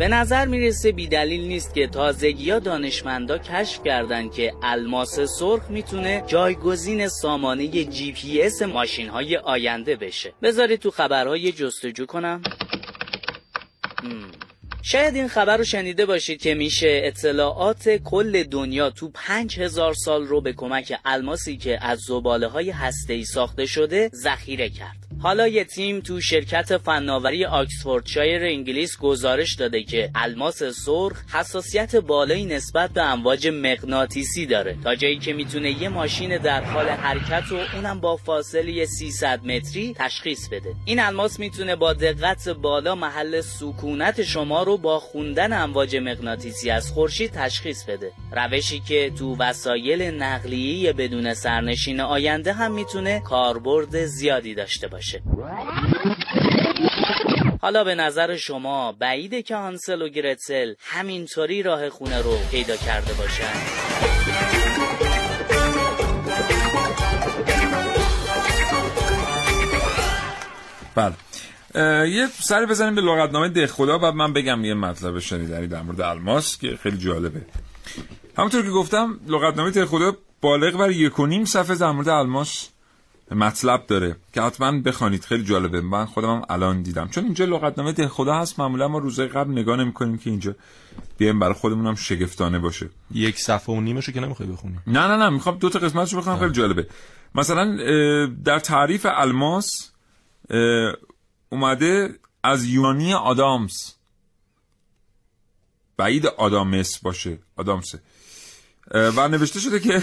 [SPEAKER 4] به نظر می‌رسه بیدلیل نیست که تازگی ها دانشمندا کشف کردن که الماس سرخ می‌تونه جایگزین سامانه جی پی اس ماشین های آینده بشه. بذارید تو خبرها جستجو کنم. شاید این خبر رو شنیده باشید که میشه اطلاعات کل دنیا تو پنج هزار سال رو به کمک الماسی که از زباله های هسته ساخته شده ذخیره کرد. حالا یه تیم تو شرکت فناوری آکسفوردشایر انگلیس گزارش داده که الماس سرخ حساسیت بالایی نسبت به امواج مغناطیسی داره. تا جایی که می‌تونه یه ماشین در حال حرکت و اونم با فاصله 300 متری تشخیص بده. این الماس می‌تونه با دقت بالا محل سکونت شما رو با خوندن امواج مغناطیسی از خورشید تشخیص بده. روشی که تو وسایل نقلیه بدون سرنشین آینده هم می‌تونه کاربرد زیادی داشته باشه. حالا به نظر شما بعیده که هانسل و گرتسل همینطوری راه خونه رو پیدا کرده باشن؟
[SPEAKER 1] بله. یه سری بزنیم به لغتنامه ده خدا بعد من بگم یه مطلب شنیدنی در مورد الماس که خیلی جالبه. همونطور که گفتم لغتنامه ده خدا بالغ بر یک و نیم صفحه در مورد الماس مطلب داره که حتما بخوانید. خیلی جالبه. من خودم هم الان دیدم. چون اینجا لغتنامه ده خدا هست. معمولا ما روزای قبل نگاه نمی‌کنیم که اینجا بیایم برای خودمون هم شگفتانه باشه.
[SPEAKER 3] یک صفحه و نیمشو که نمی‌خوای بخونی.
[SPEAKER 1] نه نه نه. می‌خوام دو تا قسمتشو بخونم. خیلی جالبه. مثلا در تعریف الماس اومده از یونانی آدامس. بعید آدامس باشه. آدامسه. و نوشته شده که (laughs)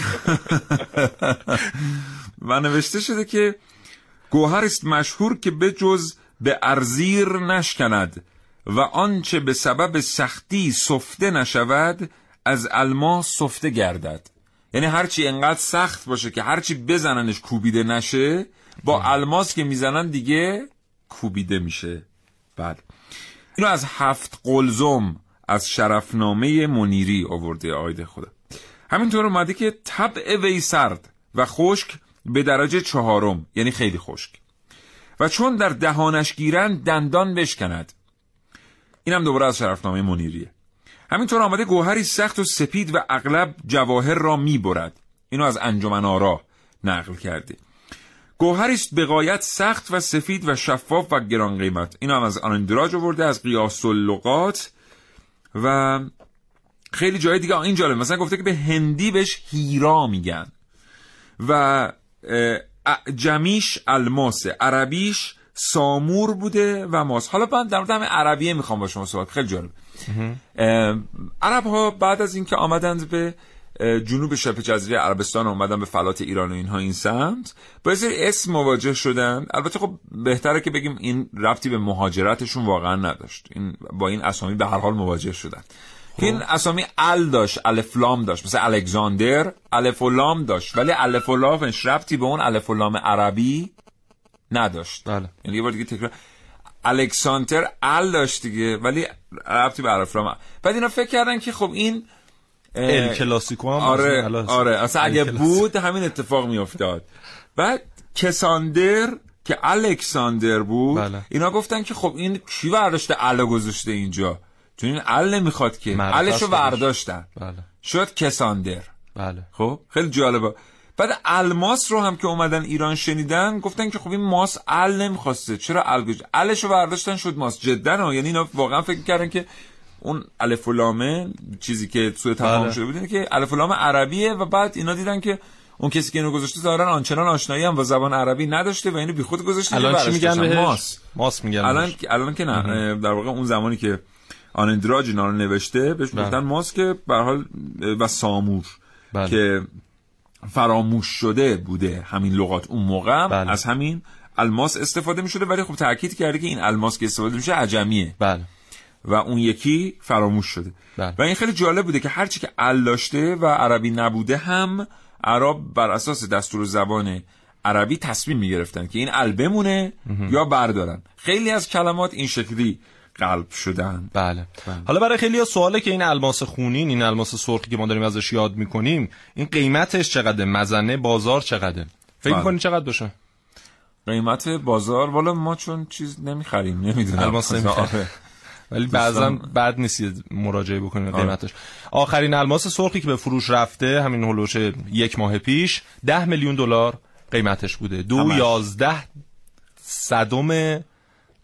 [SPEAKER 1] و نوشته شده که گوهر است مشهور که به جز به ارزیر نشکند و آنچه به سبب سختی سفته نشود از الماس سفته گردد. یعنی هرچی انقدر سخت باشه که هرچی بزننش کوبیده نشه با الماس که می‌زنن دیگه کوبیده میشه. بعد. اینو از هفت قلزم از شرفنامه منیری آورده آیده خدا. همینطور اومده که طبع وی سرد و خشک به درجه چهارم یعنی خیلی خشک. و چون در دهانش گیرند دندان بشکند. اینم دوباره از شرفنامه منیریه. همینطور آمده گوهری سخت و سپید و اغلب جواهر را می‌برد. اینو از انجمن آرا نقل کرده. گوهری است به غایت سخت و سفید و شفاف و گران قیمت. اینو هم از آنندراج آورده از قیاس اللغات. و خیلی جای دیگه این جالب. مثلا گفته که به هندی بهش هیرا میگن. و جمیش الماسه. عربیش سامور بوده و ماس. حالا من در مورد عربیه می‌خوام با شما صحبت خیلی جالب. عرب ها بعد از اینکه آمدند به جنوب شبه جزیره عربستان اومدن به فلات ایران و اینها این سمت با اسم مواجه شدن البته خب بهتره که بگیم این ربطی به مهاجرتشون واقعا نداشت. این با این اسامی به هر حال مواجه شدن. این اسامی ال داشت الف لام داشت. مثل الکساندر الف و لام داشت. ولی الف و لامش ربطی به اون الف و لام عربی نداشت.
[SPEAKER 3] بله.
[SPEAKER 1] یعنی یه بار دیگه تکرار الکساندر ال داشت دیگه ولی ربطی به الف لام بعد اینا فکر کردن که خب این
[SPEAKER 3] ال کلاسیکو هم
[SPEAKER 1] آره آره. اصلا اگه. بود همین اتفاق میافتاد. بعد کساندر که الکساندر بود
[SPEAKER 3] بله.
[SPEAKER 1] اینا گفتن که خب این کی برداشته ال گذاشته اینجا؟ چون این ال نمی‌خواد که. الشو. برداشتن
[SPEAKER 3] بله.
[SPEAKER 1] شد کساندر.
[SPEAKER 3] بله.
[SPEAKER 1] خب خیلی جالبه. بعد الماس رو هم که اومدن ایران شنیدن گفتن که خب این ماس ال نمی‌خواسته چرا ال گذاشت الش رو برداشتن شد ماس. جدا ها. یعنی اینا واقعا فکر کردن که اون الف و لامه چیزی که سوء تفاهم
[SPEAKER 3] بله.
[SPEAKER 1] شده بود که الف و لام عربیه و بعد اینا دیدن که اون کسی که اینو گذاشته ظاهرا آنچنان آشنایی هم با زبان عربی نداشته و اینو بیخود گذاشته.
[SPEAKER 3] الان
[SPEAKER 1] که
[SPEAKER 3] چی میگن
[SPEAKER 1] ماس.
[SPEAKER 3] ماس میگن
[SPEAKER 1] الان. الان که نه. در واقع اون زمانی که آنندراج اینا رو نوشته بهش
[SPEAKER 3] بله.
[SPEAKER 1] گفتن ماس که به حال و سامور
[SPEAKER 3] بله.
[SPEAKER 1] که فراموش شده بوده همین لغات اون موقع
[SPEAKER 3] بله.
[SPEAKER 1] از همین الماس استفاده می شده ولی خب تاکید کرده که این الماس که استفاده میشه عجمیه
[SPEAKER 3] بله
[SPEAKER 1] و اون یکی فراموش شده
[SPEAKER 3] بله.
[SPEAKER 1] و این خیلی جالب بوده که هرچی که ال داشته و عربی نبوده هم عرب بر اساس دستور زبان عربی تصمیم می گرفتن که این ال بمونه یا بردارن خیلی از کلمات این شکلی قلب شدن.
[SPEAKER 3] بله. حالا برای خیلی سواله که این الماس خونین این الماس سرخی که ما داریم ازش یاد می‌کنیم این قیمتش چقدر مزنه بازار چقدر فکر
[SPEAKER 1] بله.
[SPEAKER 3] می‌کنی چقدر باشه؟
[SPEAKER 1] قیمت بازار والا ما چون چیز نمی‌خریم نمی‌دونم.
[SPEAKER 3] الماس (laughs) نمی‌خری. ولی بعضا بد نیست مراجعه بکنیم
[SPEAKER 1] آره.
[SPEAKER 3] قیمتش. آخرین الماس سرخی که به فروش رفته همین هلوش یک ماه پیش ده میلیون دلار قیمتش بوده. دو
[SPEAKER 1] همش.
[SPEAKER 3] یازده صدم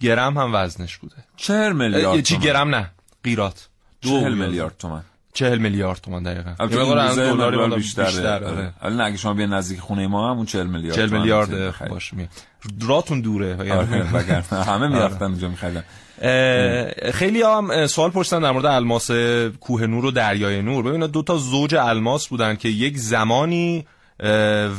[SPEAKER 3] گرم هم وزنش بوده.
[SPEAKER 1] چهر میلیارد
[SPEAKER 3] چی
[SPEAKER 1] تومن.
[SPEAKER 3] گرم نه قیرات. دو
[SPEAKER 1] چهل. میلیارد تومن.
[SPEAKER 3] چهل میلیارد تومان دقیقا.
[SPEAKER 1] البته
[SPEAKER 3] مقدار
[SPEAKER 1] مقدار بیشتره.
[SPEAKER 3] بیشتر،
[SPEAKER 1] آره.
[SPEAKER 3] آره.
[SPEAKER 1] اگه شما بیان نزدیک خونه ما هم اون 40 میلیارد
[SPEAKER 3] 40
[SPEAKER 1] تومن
[SPEAKER 3] میلیارد. باش می راتون دوره
[SPEAKER 1] آره وگرنه (laughs) همه می‌رفتن اونجا میخریدن.
[SPEAKER 3] خیلی هم سوال پرسیدن در مورد الماس کوه نور و دریای نور. ببینید دو تا زوج الماس بودن که یک زمانی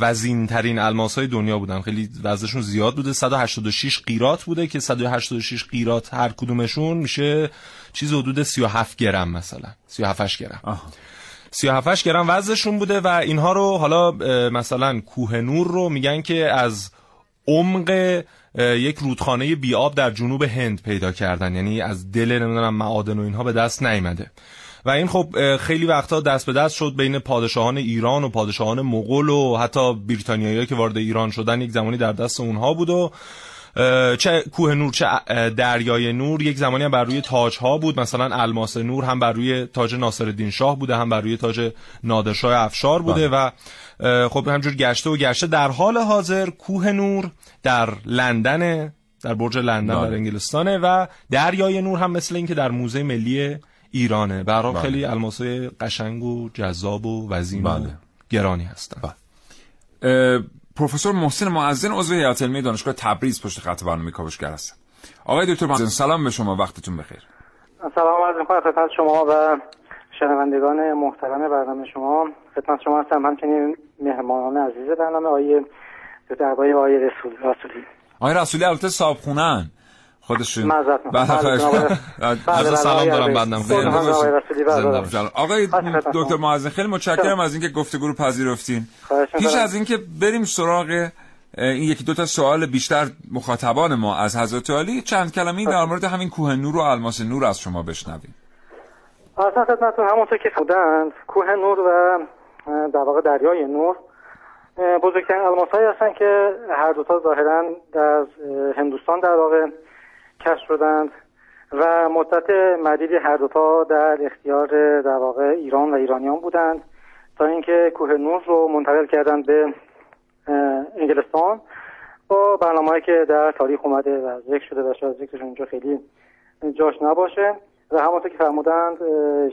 [SPEAKER 3] وزین ترین الماس های دنیا بودن. خیلی وزنشون زیاد بوده. 186 قیرات بوده که 186 قیرات هر کدومشون میشه چیز حدود 37 گرم مثلا. 37 گرم. 37 گرم وزنشون بوده و اینها رو حالا مثلا کوه نور رو میگن که از عمق یک رودخانه بیاب در جنوب هند پیدا کردن. یعنی از دل نمی‌دونم معادن و اینها به دست نیامده. و این خب خیلی وقتا دست به دست شد بین پادشاهان ایران و پادشاهان مغول و حتی بریتانیایی که وارد ایران شدن یک زمانی در دست اونها بود و چه کوه نور چه دریای نور یک زمانی هم بر روی تاج ها بود. مثلا الماس نور هم بر روی تاج ناصرالدین شاه بوده هم بر روی تاج نادرشاه افشار بوده و اه، خب همجور گشته و گشته. در حال حاضر کوه نور در لندن در برج لندن
[SPEAKER 1] بله.
[SPEAKER 3] در انگلستانه و دریای نور هم مثل اینکه در موزه ملی ایرانه. برای
[SPEAKER 1] بله.
[SPEAKER 3] خیلی الماسای قشنگ و جذاب و وزین و
[SPEAKER 1] بله.
[SPEAKER 3] گرانی هستن.
[SPEAKER 1] اه، پروفسور محسن معزن عضو هیئت علمی دانشگاه تبریز پشت خط برنامه کاوشگر هستم آقای دکتر معزن سلام به شما. وقتتون بخیر.
[SPEAKER 13] سلام عرض می‌کنم خدمت شما و شنوندگان محترم برنامه شما. خدمت شما هستم. همچنین مهمانان عزیز برنامه آقای دکتر عبایی و آقای رسول رسولی.
[SPEAKER 1] آقای رسولی البته صابخونن خودشون. بله،
[SPEAKER 13] بله،
[SPEAKER 1] می‌کنم.
[SPEAKER 13] بله، بله،
[SPEAKER 1] سلام
[SPEAKER 13] آقای
[SPEAKER 1] دارم. بندم
[SPEAKER 13] آقای بله، بله.
[SPEAKER 1] دکتر. معزن خیلی متشکرم از اینکه گفتگو رو پذیرفتین پیش. از اینکه بریم سراغ این یکی دو تا سوال بیشتر مخاطبان ما از حضرت علی چند کلمه‌ای در مورد همین کوه نور و الماس نور از شما بشنویم
[SPEAKER 13] اصلا خدمتتون همونطور که بودند کوه نور و در واقع دریای نور بزرگترین الماس هایی هستن که هر دوتا ظاهرا در هندوستان در واقع کشف شدند و مدت مدیدی هر دوتا در اختیار در واقع ایران و ایرانیان بودند تا اینکه کوه نور رو منتقل کردند به انگلستان. با برنامه‌ای که در تاریخ اومده و ذکر شده و شاید ذکرشون اینجا خیلی جاش نباشه و همونطور که فرمودند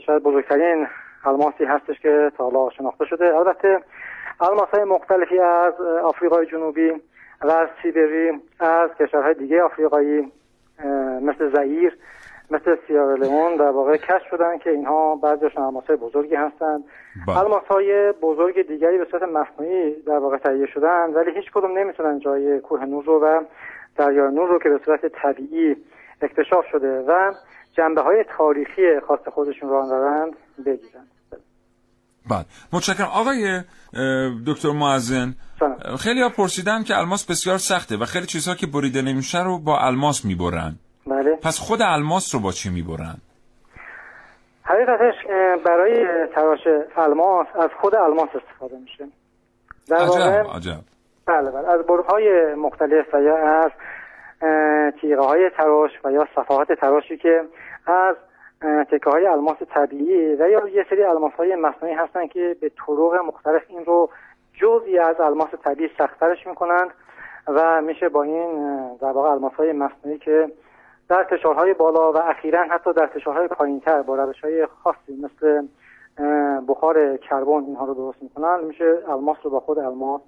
[SPEAKER 13] شاید بزرگترین الماسی هستش که تا حالا شناخته شده. البته الماس های مختلفی از آفریقای جنوبی و از سیبری از کشورهای دیگه آفریقایی مثل زئیر مثل سیارالئون در واقع کشف شدن که اینها بعضیشون الماس های بزرگی هستند
[SPEAKER 1] بله.
[SPEAKER 13] الماس های بزرگ دیگری به صورت مصنوعی در واقع تهیه شدن ولی هیچ کدوم نمی‌تونن جای کوه نور رو و دریای نور رو که به صورت طبیعی اکتشاف شده و جنبه های تاریخی خاص خودشون رو دارند بگیرن
[SPEAKER 1] بله. متشکرم. آقای دکتر معزن خیلی ها پرسیدن که الماس بسیار سخته و خیلی چیزها که بریده نمیشه رو با الماس می‌برن.
[SPEAKER 13] بله.
[SPEAKER 1] پس خود الماس رو با چی می‌برن؟
[SPEAKER 13] حقیقتش برای تراش الماس از خود الماس استفاده میشه. در واقع
[SPEAKER 1] عجب. عجب
[SPEAKER 13] بله بله. از برهای مختلف و یا از تیغه های تراش و یا صفحات تراشی که از تکه های الماس طبیعی و یا یه سری الماس های مصنوعی هستن که به طرق مختلف این رو جزئی از الماس طبیعی سختترش می‌کنند و میشه با این در واقع الماس های مصنوعی که در فشارهای بالا و اخیرا حتی در فشارهای پایینتر با روش های خاصی مثل بخار کربن اینها رو درست می‌کنن میشه الماس رو با خود الماس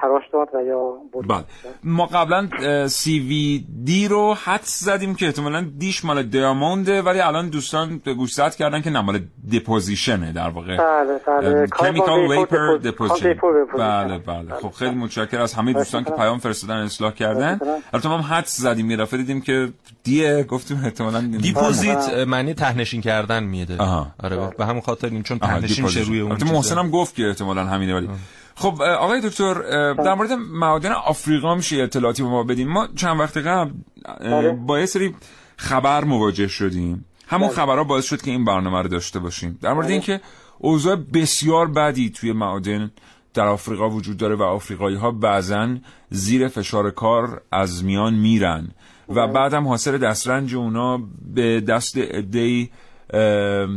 [SPEAKER 13] تراش داد و یا.
[SPEAKER 1] بله ما قبلا CVD رو حدس زدیم که احتمالا D ش مال diamond ه ولی الان دوستان به گوش زد کردن که نه مال deposition ه در واقع
[SPEAKER 13] بله بله
[SPEAKER 1] chemical
[SPEAKER 13] vapor deposition.
[SPEAKER 1] بله بله خب خیلی متشکر از همه دوستان که
[SPEAKER 13] متشکرم.
[SPEAKER 1] پیام فرستادن اصلاح کردن
[SPEAKER 13] متشکرم.
[SPEAKER 1] البته ما هم حدس زدیم یه دفعه دیدیم که D ه گفتیم احتمالا
[SPEAKER 3] deposit معنی تهنشین کردن میده
[SPEAKER 1] آها.
[SPEAKER 3] آره به همون خاطر این چون تهنشین میشه
[SPEAKER 1] deposition.
[SPEAKER 3] روی اون.
[SPEAKER 1] محسن هم گفت که احتمالا همینه ولی خب آقای دکتر در مورد معادن آفریقا میشه اطلاعاتی به ما بدیم ما چند وقت قبل
[SPEAKER 13] بله.
[SPEAKER 1] با یه سری خبر مواجه شدیم همون
[SPEAKER 13] بله.
[SPEAKER 1] خبرها باعث شد که این برنامه رو داشته باشیم در مورد
[SPEAKER 13] بله.
[SPEAKER 1] اینکه اوضاع بسیار بدی توی معادن در آفریقا وجود داره و آفریقایی ها بعضا زیر فشار کار از میان میرن و بعد هم حاصل دسترنج اونا به دست عده‌ای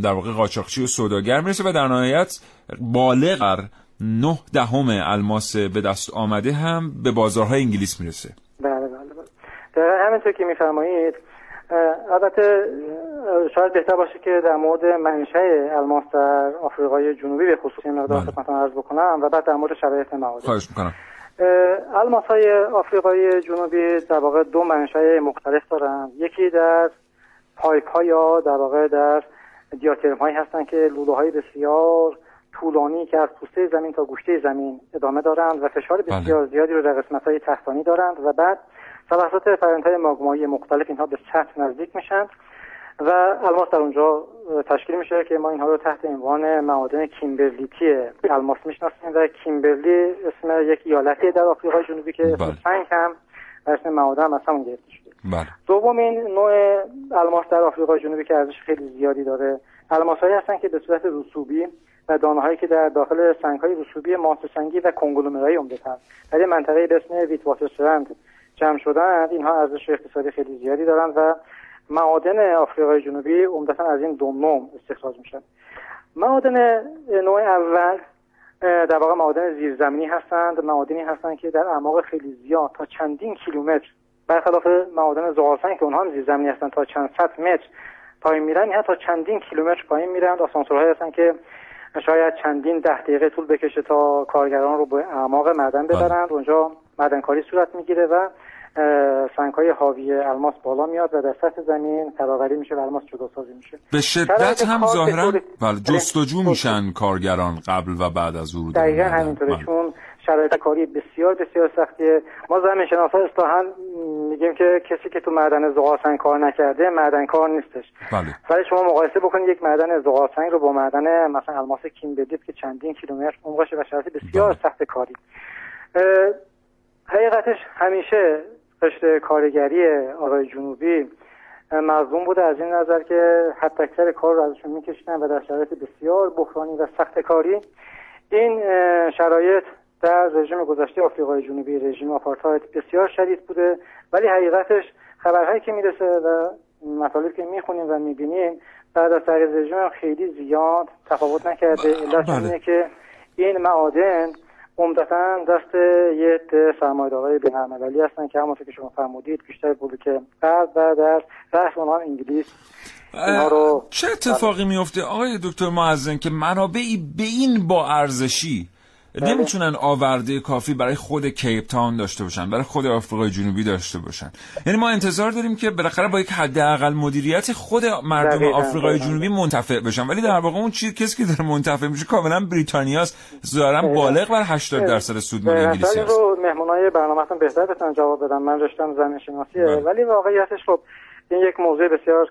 [SPEAKER 1] در واقع قاچاقچی و سوداگر می‌رسه و در نهایت بالغ بر نه دهم الماس به دست آمده هم به بازارهای انگلیس می‌رسه.
[SPEAKER 13] بله بله بله. همینطور که میفرمایید البته شاید بهتر باشه که در مورد منشأ الماس در آفریقای جنوبی به خصوص این مقدار
[SPEAKER 1] بله.
[SPEAKER 13] خدمتتون عرض بکنم و بعد در مورد شرایط معادن
[SPEAKER 1] خواهش می‌کنم.
[SPEAKER 13] الماس های آفریقای جنوبی در واقع دو منشأ مختلف دارن. یکی در pipe ها یا در واقع در دیاترم هایی هستن که لوله های بسیار طولانی که از پوسته زمین تا گوشته زمین ادامه دارند و فشار
[SPEAKER 1] بله.
[SPEAKER 13] بسیار زیادی رو در قسمت های تحتانی دارند و بعد توسط front های ماگمایی مختلف اینها به سطح نزدیک میشن و الماس در اونجا تشکیل میشه که ما اینها رو تحت عنوان معادن کیمبرلیتی الماس می‌شناسیم و کیمبرلی اسم یک ایالتی در آفریقای جنوبی که
[SPEAKER 1] بله.
[SPEAKER 13] سنگ هم و اسم معادن هم از همون گرفته شده
[SPEAKER 1] بله
[SPEAKER 13] دومین نوع الماس در آفریقای جنوبی که ارزش خیلی زیادی داره الماس هایی هستن که به صورت رسوبی و دانه که در داخل سنگ های رسوبی ماس سنگی و کنگلومرای عمدتن در منطقه به اسم ویت واتر سرند جمع شدند اینها ارزش اقتصادی خیلی زیادی دارند و معادن آفریقای جنوبی عمدتا از این دو نوع استخراج میشن. معادن نوع اول در واقع معادن زیرزمینی هستند. معادنی هستند که در اعماق خیلی زیاد تا چندین کیلومتر برخلاف معادن زغالسنگ که اونها هم زیرزمینی هستند تا چند صد متر پایین میرن یا تا چندین کیلومتر پایین میرن. آسانسورهایی هستن که شاید چندین ده دقیقه طول بکشه تا کارگران رو به اعماق معدن ببرند. اونجا معدنکاری صورت می‌گیره و سنگ های حاوی الماس بالا میاد و در سطح زمین تراوری میشه و الماس جدا سازی میشه.
[SPEAKER 1] به شدت هم ظاهرا بله جستجو میشن کارگران قبل و بعد از ورود
[SPEAKER 13] دقیقا همینطوره چون شرایط کاری بسیار بسیار سختیه. ما زمین شناسا اصطلاحا میگیم که کسی که تو معدن زغالسنگ کار نکرده معدن کار نیستش.
[SPEAKER 1] بله.
[SPEAKER 13] ولی شما مقایسه بکنید یک معدن زغالسنگ رو با معدن مثلا الماس کیمبردیت که چندین کیلومتر عمقشه و شرایط بسیار سخت کاری. حقیقتش همیشه رشته کارگری آرای جنوبی مظلوم بوده از این نظر که حتی اکثر کار رو ازشون میکشیدن و در شرایط بسیار بحرانی و سخت کاری. این شرایط در رژیم گذشته آفریقای جنوبی رژیم آپارتاید بسیار شدید بوده. ولی حقیقتش خبرهایی که می‌رسه و مطالب که می‌خونیم و می‌بینیم بعد از تغییر رژیم خیلی زیاد تفاوت نکرده. علت اینه که این معادن عمدتا دست یه سرمایه‌دارای بین‌المللی هستن که همونطور که شما فرمودید بیشتر بلوک غرب و در رأس اونها انگلیس. رو
[SPEAKER 1] چه اتفاقی میفته آقای دکتر معزن که منابعی به این با ارزشی نمی‌تونن آورده کافی برای خود کیپ تاون داشته باشن برای خود آفریقای جنوبی داشته باشن. یعنی ما انتظار داریم که بالاخره با یک حداقل مدیریت خود مردم آفریقای جنوبی منتفع بشن. ولی در واقع اون چیز کسی که داره منتفع میشه کاملا بریتانیاست. ظاهرا بالغ بر 80 درصد سود مال انگلیسی است
[SPEAKER 13] رو مهمونای برنامه‌تون بهتر بتونن جواب بدن من رشتم زمین شناسیه ولی واقعیتش خب این یک موضوع بسیار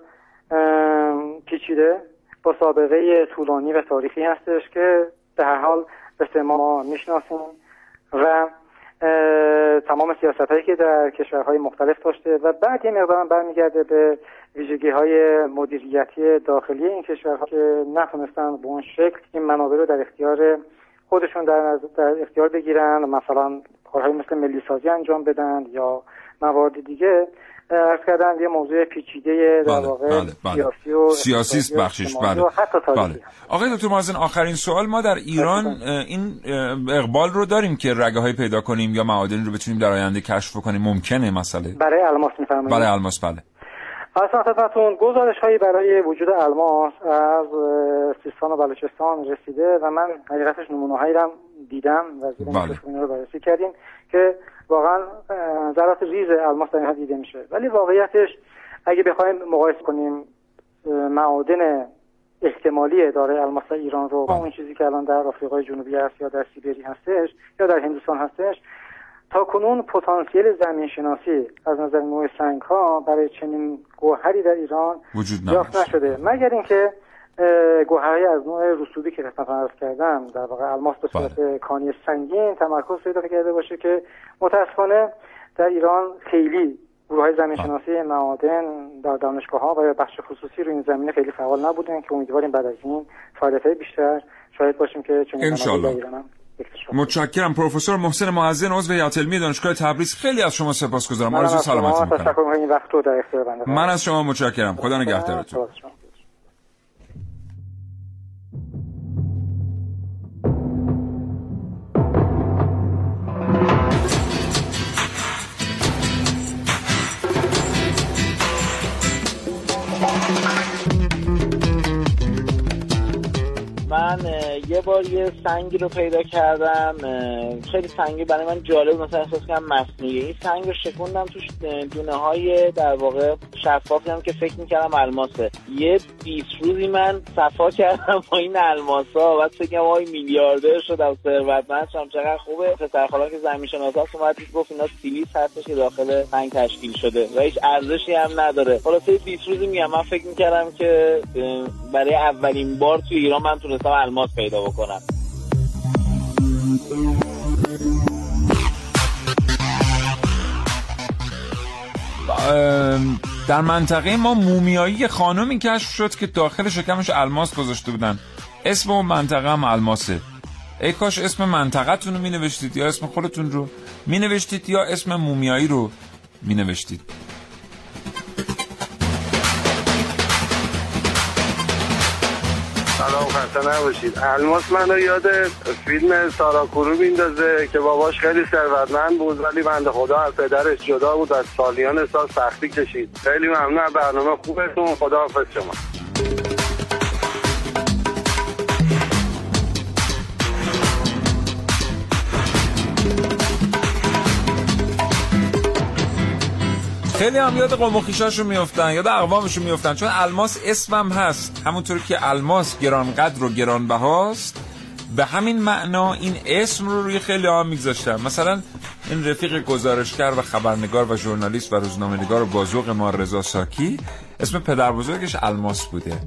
[SPEAKER 13] پیچیده. با سابقه طولانی و تاریخی هستش که در هر حال مثل ما می‌شناسیم و تمام سیاست هایی که در کشورهای مختلف داشته و بعد یه مقدار برمیگرده به ویژگی های مدیریتی داخلی این کشورها که نتونستن به اون شکل این منابع رو در اختیار خودشون در, در اختیار بگیرن مثلا کارهای مثل ملی سازی انجام بدن یا موارد دیگه. ارز کردن یه موضوع پیچیده در
[SPEAKER 1] بله،
[SPEAKER 13] واقع
[SPEAKER 1] بله، بله.
[SPEAKER 13] سیاسی و
[SPEAKER 1] سیاسی بخشش بله. بله. آقای دکتر مازن آخرین سوال ما در ایران این اقبال رو داریم که رگه های پیدا کنیم یا معادنی رو بتونیم در آینده کشف کنیم ممکنه مسئله؟
[SPEAKER 13] برای الماس میفرمایید.
[SPEAKER 1] برای الماس بله.
[SPEAKER 13] اصلا خدمتتون گزارش هایی برای وجود الماس از سیستان و بلوچستان رسیده و من حقیقتش نمونه هایی دیدم و زیر
[SPEAKER 1] بله.
[SPEAKER 13] رو بررسی کردیم که واقعا ذرات ریز الماس در اینها دیده میشه. ولی واقعیتش اگه بخوایم مقایسه کنیم معادن احتمالی داره الماس ایران رو با اون چیزی که الان در آفریقای جنوبی هست یا در سیبری هستش یا در هندوستان هستش تا کنون پتانسیل زمین شناسی از نظر نوع سنگ ها برای چنین گوهری در ایران
[SPEAKER 1] وجود
[SPEAKER 13] یافت نشده. مگر اینکه اه، گوهرهای از نوع رسوبی که خدمتتون عرض کردم در واقع الماس به صورت کانی سنگین تمرکز پیدا کرده باشه که متاسفانه در ایران خیلی گروه های زمین شناسی معادن در دانشگاه ها و یا بخش خصوصی رو این زمینه خیلی فعال نبودن که امیدواریم بعد از این فعالیت های بیشتر شاید باشیم که در ایران
[SPEAKER 1] متشکرم. پروفسور محسن معزن عضو هیئت علمی دانشگاه تبریز. خیلی از شما سپاسگزارم.
[SPEAKER 13] شما
[SPEAKER 1] سلامتی می‌کنم من از شما متشکرم. خدا نگهدارتون.
[SPEAKER 14] من یه بار یه سنگی رو پیدا کردم خیلی سنگی برای من جالب مثلا احساس کردم مصنوعیه. این سنگ رو شکوندم توش دونه های در واقع شفافی هم که فکر می‌کردم الماسه. یه 20 روزی من صفا کردم با این الماسا بعد فکرم آی میلیاردر شدم ثروتمند شدم. چقدر خوبه. پسر خالا که زمین شناسا اومد دید گفت اینا سیلیس هستش که داخل سنگ تشکیل شده و هیچ ارزشی هم نداره. خلاصه 20 روزی میگم. من فکر می‌کردم که برای اولین بار توی ایران من تونستم الماس پیدا بکنم.
[SPEAKER 1] در منطقه ما مومیایی خانمی کشف شد که داخل شکمش الماس گذاشته بودن. اسم اون منطقه هم الماسه. ای کاش اسم منطقهتون رو می نوشتید یا اسم خودتون رو می نوشتید یا اسم مومیایی رو می نوشتید
[SPEAKER 15] خسته نباشید. الماس منو یاد فیلم سارا کرو میندازه که باباش خیلی ثروتمند بود ولی بنده خدا از پدرش جدا بود از سالیان سال سختی کشید. خیلی ممنون برنامه خوبتون. خدا حافظ شما.
[SPEAKER 1] خیلی هم یاد قوم میفتن یاد اقوامشون میفتن چون الماس اسمم هست. همونطور که الماس گرانقدر و گرانبهاست به همین معنا این اسم رو روی خیلی ها میگذاشتن. مثلا این رفیق گزارشگر و خبرنگار و ژورنالیست و روزنامه‌نگار و بازوق ما رضا ساکی اسم پدر بزرگش الماس بوده.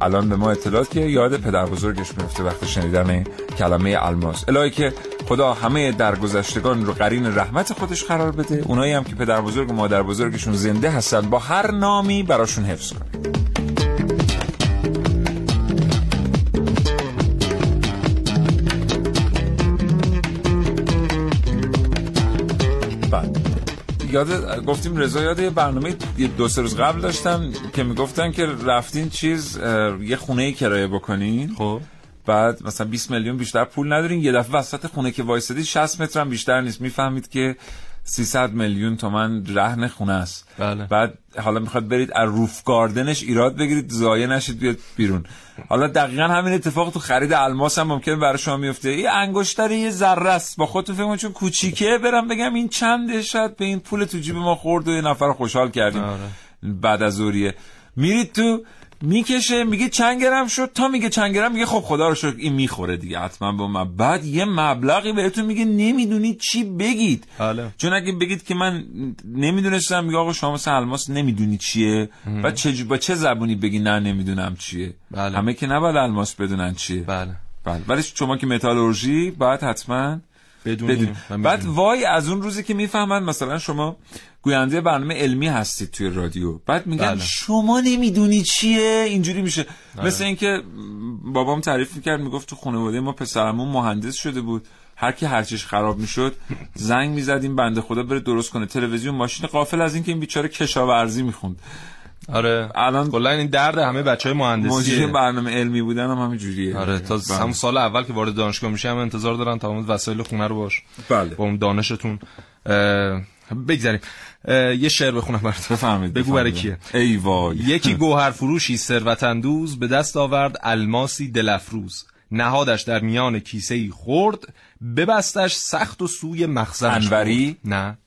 [SPEAKER 1] الان به ما اطلاعات که یاد پدر بزرگش میفته وقتی شنیدن کلمه الماس. الهی که خدا همه درگذشتگان رو قرین رحمت خودش قرار بده. اونایی هم که پدر بزرگ و مادر بزرگشون زنده هستن با هر نامی براشون حفظ کنه یاد گفتیم رضا یاد یه برنامه دو سه روز قبل داشتم که می‌گفتن که رفتین چیز یه خونه کرایه بکنین.
[SPEAKER 3] خب.
[SPEAKER 1] بعد مثلا 20 میلیون بیشتر پول ندارین. یه دفعه وسط خونه که وایسادی 60 متر هم بیشتر نیست. می‌فهمید که 300 میلیون تومن رهن خونه است.
[SPEAKER 3] بله.
[SPEAKER 1] بعد حالا می‌خواد برید از روف گاردنش ایراد بگیرید زایه نشید بیاد بیرون. حالا دقیقا همین اتفاق تو خرید الماس هم ممکنه برای شما میفته یه انگشتر یه ذره است. با خودتون فکر چون کوچیکه. برم بگم این چنده شاید به این پول تو جیب ما خورد و یه نفر خوشحال کردیم.
[SPEAKER 3] آره.
[SPEAKER 1] بعد از اوریه میرید تو می‌کشه میگه چند گرم شد. تا میگه چند گرم میگه خب خدا رو شکر این می‌خوره دیگه حتما با من. بعد یه مبلغی بهتون میگه نمی‌دونید چی بگید.
[SPEAKER 3] بله.
[SPEAKER 1] چون اگه بگید که من نمی‌دونستم میگه آقا شما مثل الماس نمی‌دونی چیه؟ بعد چه با چه زبونی بگی نه نمی‌دونم چیه؟
[SPEAKER 3] بله.
[SPEAKER 1] همه که نباید الماس بدونن چیه.
[SPEAKER 3] بله.
[SPEAKER 1] بله. ولی شما که متالورژی باید حتما
[SPEAKER 3] بدونیم.
[SPEAKER 1] بعد. وای از اون روزی که می‌فهمن مثلا شما گوینده برنامه علمی هستید توی رادیو. بعد میگن
[SPEAKER 3] بله.
[SPEAKER 1] شما نمی‌دونی چیه؟ اینجوری میشه.
[SPEAKER 3] بله.
[SPEAKER 1] مثل اینکه بابام تعریف می‌کرد می‌گفت تو خانواده ما پسرمون مهندس شده بود. هر کی هرچیش خراب می‌شد زنگ می‌زدیم بنده خدا بره درست کنه. تلویزیون ماشین قافل از اینکه این بیچاره کشاورزی می‌خوند.
[SPEAKER 3] آره.
[SPEAKER 1] الان
[SPEAKER 3] کلا این درد همه بچه های
[SPEAKER 1] موجود
[SPEAKER 3] مهندسی
[SPEAKER 1] برنامه علمی بودن هم همین جوریه.
[SPEAKER 3] آره تا. هم سال اول که وارد دانشگاه میشه هم انتظار دارن تمام وسایل خونه رو باش.
[SPEAKER 1] بله.
[SPEAKER 3] با اون دانشتون. بگذاریم. یه شعر بخونم برات
[SPEAKER 1] بفهمید
[SPEAKER 3] بگو برای کیه؟
[SPEAKER 1] ای وای.
[SPEAKER 3] یکی (laughs) گوهر فروشی ثروت اندوز به دست آورد الماسی دلفروز نهادش در میان کیسه ای خورد ببستش سخت و سوی مخزنش
[SPEAKER 1] انوری؟
[SPEAKER 3] نه.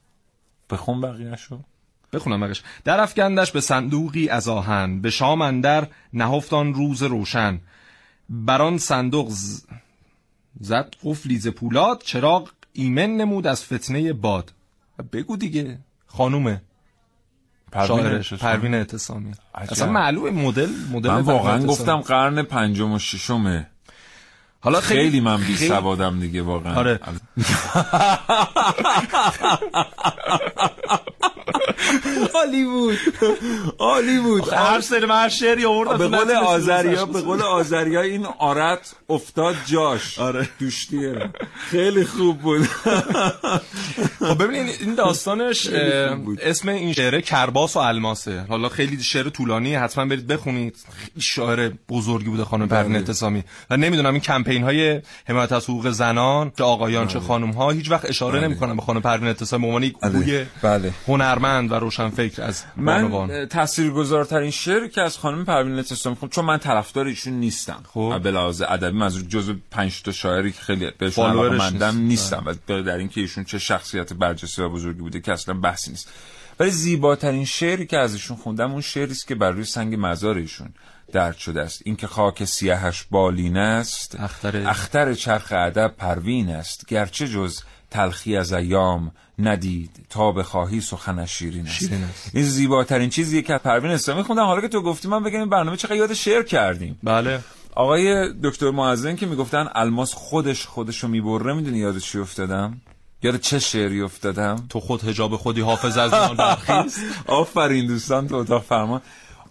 [SPEAKER 1] بخون بقیه‌شو.
[SPEAKER 3] بخونم بقیش در افکندش به صندوقی از آهن به شام اندر نهفتان روز روشن بران صندوق ز... زد قفلی ز پولاد چراغ ایمن نمود از فتنه باد بگو دیگه خانومه
[SPEAKER 1] پروین اعتصامی.
[SPEAKER 3] پروین اعتصامی
[SPEAKER 1] عجب.
[SPEAKER 3] اصلا معلومه مدل مدل
[SPEAKER 1] من واقعا. گفتم قرن پنجم و ششمه
[SPEAKER 3] حالا
[SPEAKER 1] خیلی,
[SPEAKER 3] خیلی
[SPEAKER 1] من بی
[SPEAKER 3] خیلی-
[SPEAKER 1] سوادم دیگه واقعا
[SPEAKER 3] آره. (laughs) (laughs)
[SPEAKER 1] عالی بود عالی بود
[SPEAKER 3] هر من هر شعری آوردم
[SPEAKER 1] به قول آذریا
[SPEAKER 3] بسازی.
[SPEAKER 1] به قول آذریا این آرت افتاد جاش
[SPEAKER 3] آره.
[SPEAKER 1] دوشتیه خیلی خوب بود
[SPEAKER 3] خب ببینید این داستانش. اسم این شعر کرباس و الماسه حالا خیلی شعر طولانی حتما برید بخونید شاعر بزرگی بوده خانم
[SPEAKER 1] بله.
[SPEAKER 3] اعتصامی و نمی‌دونم این کمپین های حمایت از حقوق زنان چه آقایان چه خانم ها هیچ وقت اشاره
[SPEAKER 1] بله.
[SPEAKER 3] نمی‌کنن به خانم پروین اعتصامی به عنوان یک
[SPEAKER 1] بله. بله.
[SPEAKER 3] هنرمند و روشنفکر از بانوان.
[SPEAKER 1] من تاثیرگذارترین شعری که از خانم پروین اعتصامی خوندم چون من طرفدار ایشون نیستم.
[SPEAKER 3] خب.
[SPEAKER 1] به لحاظ ادبی منظور جزو 5 تا شاعری که خیلی بهشون علاقه‌مندم
[SPEAKER 3] نیست.
[SPEAKER 1] نیستم و در اینکه ایشون چه شخصیت برجسته و بزرگی بوده که اصلا بحثی نیست. ولی زیباترین شعری که از ایشون خوندم اون شعری است که بر روی سنگ مزار ایشون درد شده است. اینکه خاک سیاهش بالین است
[SPEAKER 3] اختر
[SPEAKER 1] اختر چرخ ادب پروین است. گرچه جز تلخی از ایام ندید تا بخواهی سخنش شیرین است.
[SPEAKER 3] شیرین است.
[SPEAKER 1] این زیباترین چیزیه که پروین اسلامی خوندم حالا که تو گفتی من بگم این برنامه چقدر یاد شعر کردیم.
[SPEAKER 3] بله.
[SPEAKER 1] آقای دکتر معزن که می‌گفتن الماس خودش خودشو می‌بره می‌دونی یاد چی افتادم؟ یاد چه شعری افتادم؟
[SPEAKER 3] تو خود هجاب خودی حافظ از برخیز. (laughs)
[SPEAKER 1] آفرین دوستان تو اتاق فرمان.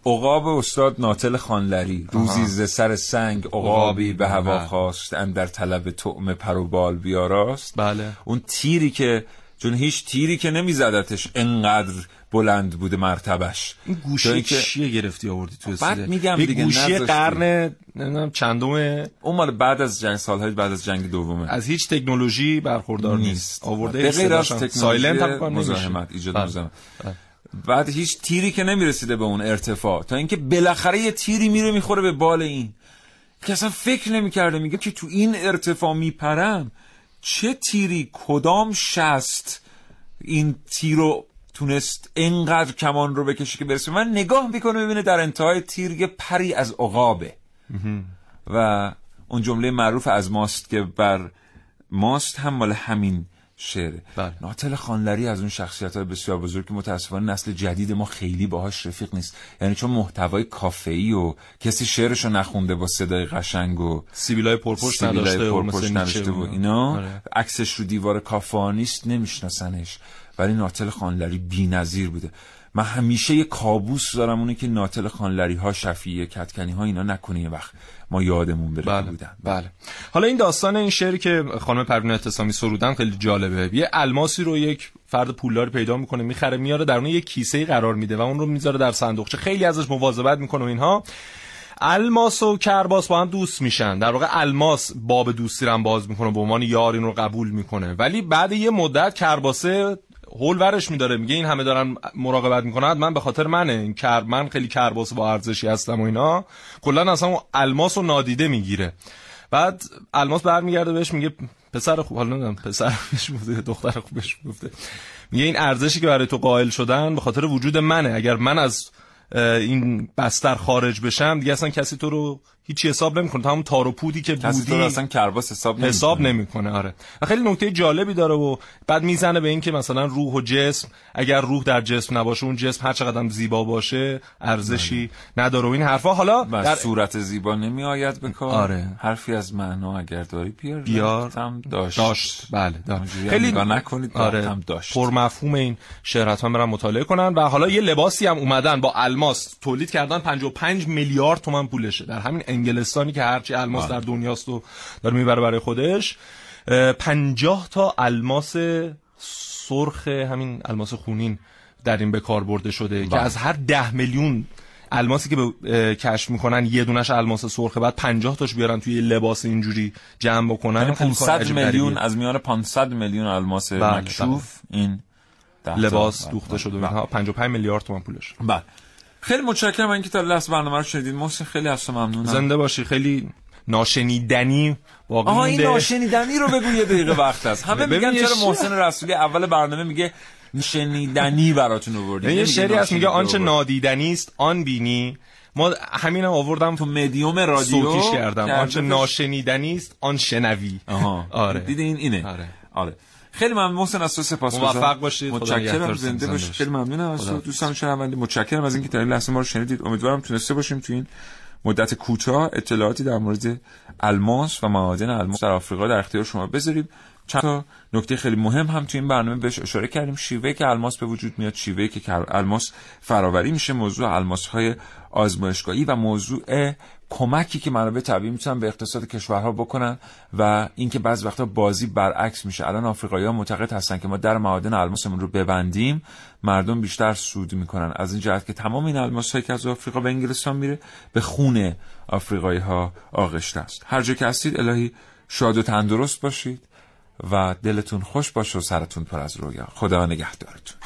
[SPEAKER 1] عقاب استاد ناتل خانلری. روزی ز سر سنگ عقابی به هوا
[SPEAKER 3] بله.
[SPEAKER 1] خواست اندر طلب طعم پر و بال بیاراست.
[SPEAKER 3] بله.
[SPEAKER 1] اون تیری که چون هیچ تیری که نمیزدتش انقدر بلند بوده مرتبش.
[SPEAKER 3] این گوشی چیه گرفتی آوردی تو
[SPEAKER 1] بعد؟ میگم دیگه
[SPEAKER 3] گوشی. قرن نمی‌دونم چندم
[SPEAKER 1] اون مال بعد از جنگ سالهای بعد از جنگ دومه.
[SPEAKER 3] از هیچ تکنولوژی برخوردار نیست. آورده
[SPEAKER 1] به غیر از. تکنولوژی
[SPEAKER 3] سایلنت هم
[SPEAKER 1] ایجاد
[SPEAKER 3] بله.
[SPEAKER 1] مزاحمت. بعد هیچ تیری که نمی‌رسیده به اون ارتفاع. تا اینکه بالاخره یه تیری میره می‌خوره به بال این. که اصلا فکر نمی‌کرده میگه که تو این ارتفاع میپرم چه تیری کدام شست این تیر رو تونست انقدر کمان رو بکشه که برسه؟ من نگاه می‌کنه ببینه در انتهای تیر یه پری از عقابه. و اون جمله معروف از ماست که بر ماست هم مال همین شعره. ناتل خانلری از اون شخصیت های بسیار بزرگ که متاسفانه نسل جدید ما خیلی باهاش رفیق نیست. یعنی چون محتوای کافه‌ای و کسی شعرشو نخونده با صدای قشنگ و
[SPEAKER 3] سیبیلای پرپشت نداشته و
[SPEAKER 1] پرپشت نداشته و اینا.
[SPEAKER 3] آره.
[SPEAKER 1] عکسش رو دیوار کافه نیست نمیشناسنش. ولی ناتل خانلری بی‌نظیر بوده. من همیشه یه کابوس دارم اونه که ناتل خانلری ها شفیه کتکنی ها اینا نکنه یه وقت ما یادمون بره
[SPEAKER 3] بله.
[SPEAKER 1] بودن.
[SPEAKER 3] بله. حالا این داستان این شعری که خانم پروین اعتصامی سرودن خیلی جالبه. یه الماسی رو یک فرد پولدار پیدا می‌کنه می‌خره میاره در اون یک کیسه قرار میده و اون رو می‌ذاره در صندوقچه. خیلی ازش مواظبت می‌کنه و اینها. الماس و کرباس با هم دوست میشن. در واقع الماس باب دوستی رو هم باز می‌کنه به عنوان یار این رو قبول می‌کنه. ولی بعد یه مدت کرباسه هول ورش میداره میگه این همه دارن مراقبت می‌کنن. من به خاطر منه. این کر من خیلی کرباس با ارزشی هستم و اینا. کلا اصلا اون الماس رو نادیده می‌گیره. بعد الماس برمیگرده بهش میگه پسر خوب حالا نمی‌دونم پسر بهش گفته یا دختر خوب بهش گفته. میگه این ارزشی که برای تو قائل شدن به خاطر وجود منه. اگر من از این بستر خارج بشم دیگه اصلا کسی تو رو هیچی حساب نمی‌کنه. تا همون تار و پودی که بودی
[SPEAKER 1] اصلا کرباس حساب نمی‌کنه.
[SPEAKER 3] حساب نمی‌کنه. آره. و خیلی نکته جالبی داره و بعد می‌زنه به این که مثلا روح و جسم اگر روح در جسم نباشه اون جسم هر چقدر زیبا باشه ارزشی نداره و این حرفا. حالا در
[SPEAKER 1] صورت زیبا نمی آید به کار.
[SPEAKER 3] آره.
[SPEAKER 1] حرفی از معنا اگر داری بیار.
[SPEAKER 3] بیار.
[SPEAKER 1] هم داشت.
[SPEAKER 3] داشت. بله داشت.
[SPEAKER 1] نگاه نکنید
[SPEAKER 3] آره.
[SPEAKER 1] هم داشت.
[SPEAKER 3] پر مفهوم این شعر حتما برن مطالعه کنن و حالا یه لباسی هم اومدن با الماس تولید کردن 55 میلیارد تومن پولشه. در همین انگلستانی که هرچی الماس
[SPEAKER 1] بله.
[SPEAKER 3] در دنیاست و داره می‌بره برای خودش اه، 50 تا الماس سرخ همین الماس خونین در این به کار برده شده که
[SPEAKER 1] بله.
[SPEAKER 3] از هر ده میلیون الماسی که به کشف می‌کنن یه دونش الماس سرخه بعد 50 تاش بیارن توی لباس اینجوری جمع بکنن
[SPEAKER 1] یعنی
[SPEAKER 3] خیلی کار
[SPEAKER 1] 500
[SPEAKER 3] عجیب
[SPEAKER 1] میلیون. از میان 500 میلیون الماس
[SPEAKER 3] بله،
[SPEAKER 1] مکشوف این ده تا-
[SPEAKER 3] لباس
[SPEAKER 1] بله،
[SPEAKER 3] دوخته
[SPEAKER 1] بله.
[SPEAKER 3] شده و
[SPEAKER 1] بله.
[SPEAKER 3] اینها 55 میلیارد تومان پولش
[SPEAKER 1] بله خیلی متشکرم اینکه تا لحظه برنامه رو شنیدید محسن خیلی از ممنونم.
[SPEAKER 3] زنده باشی. خیلی ناشنیدنی باقی
[SPEAKER 1] آها این. ناشنیدنی رو بگو یه دقیقه وقت است. همه میگن چرا محسن رسولی اول برنامه میگه شنیدنی براتون آوردیم.
[SPEAKER 3] یه شعری هست میگه آنچه. نادیدنی است آن بینی. ما همینم آوردم
[SPEAKER 1] تو مدیوم رادیو
[SPEAKER 3] صوتیش کردم.
[SPEAKER 1] کردتش.
[SPEAKER 3] آنچه ناشنیدنی است آن شنوی.
[SPEAKER 1] آها.
[SPEAKER 3] آره.
[SPEAKER 1] دیده این اینه.
[SPEAKER 3] آره.
[SPEAKER 1] آره. خیلی ممنون. محسن از تو سپاس
[SPEAKER 3] موفق باشید.
[SPEAKER 1] متشکرم. زنده باشید. خیلی ممنونم. از تو دوستان شنونده متشکرم از اینکه تا این لحظه ما رو شنیدید. امیدوارم تونسته باشیم تو این مدت کوتاه اطلاعاتی در مورد الماس و معادن الماس در آفریقا در اختیار شما بذاریم. چند تا نکته خیلی مهم هم تو این برنامه بهش اشاره کردیم. شیوه که الماس به وجود میاد شیوه که الماس فراوری میشه موضوع الماس های آزمایشگاهی و موضوع کمکی که منابع طبیعی می‌تونن به اقتصاد کشورها بکنن و اینکه بعضی وقتا بازی برعکس میشه. الان آفریقایی‌ها معتقد هستن که ما در معادن الماسمون رو ببندیم مردم بیشتر سود می‌کنن. از این جهت که تمام این الماس هایی که از آفریقا به انگلستان میره به خون آفریقایی ها آغشته است. هر جا که هستید الهی شاد و تندرست باشید. و دلتون خوش باشه و سرتون پر از رویا. خدا نگهدارتون.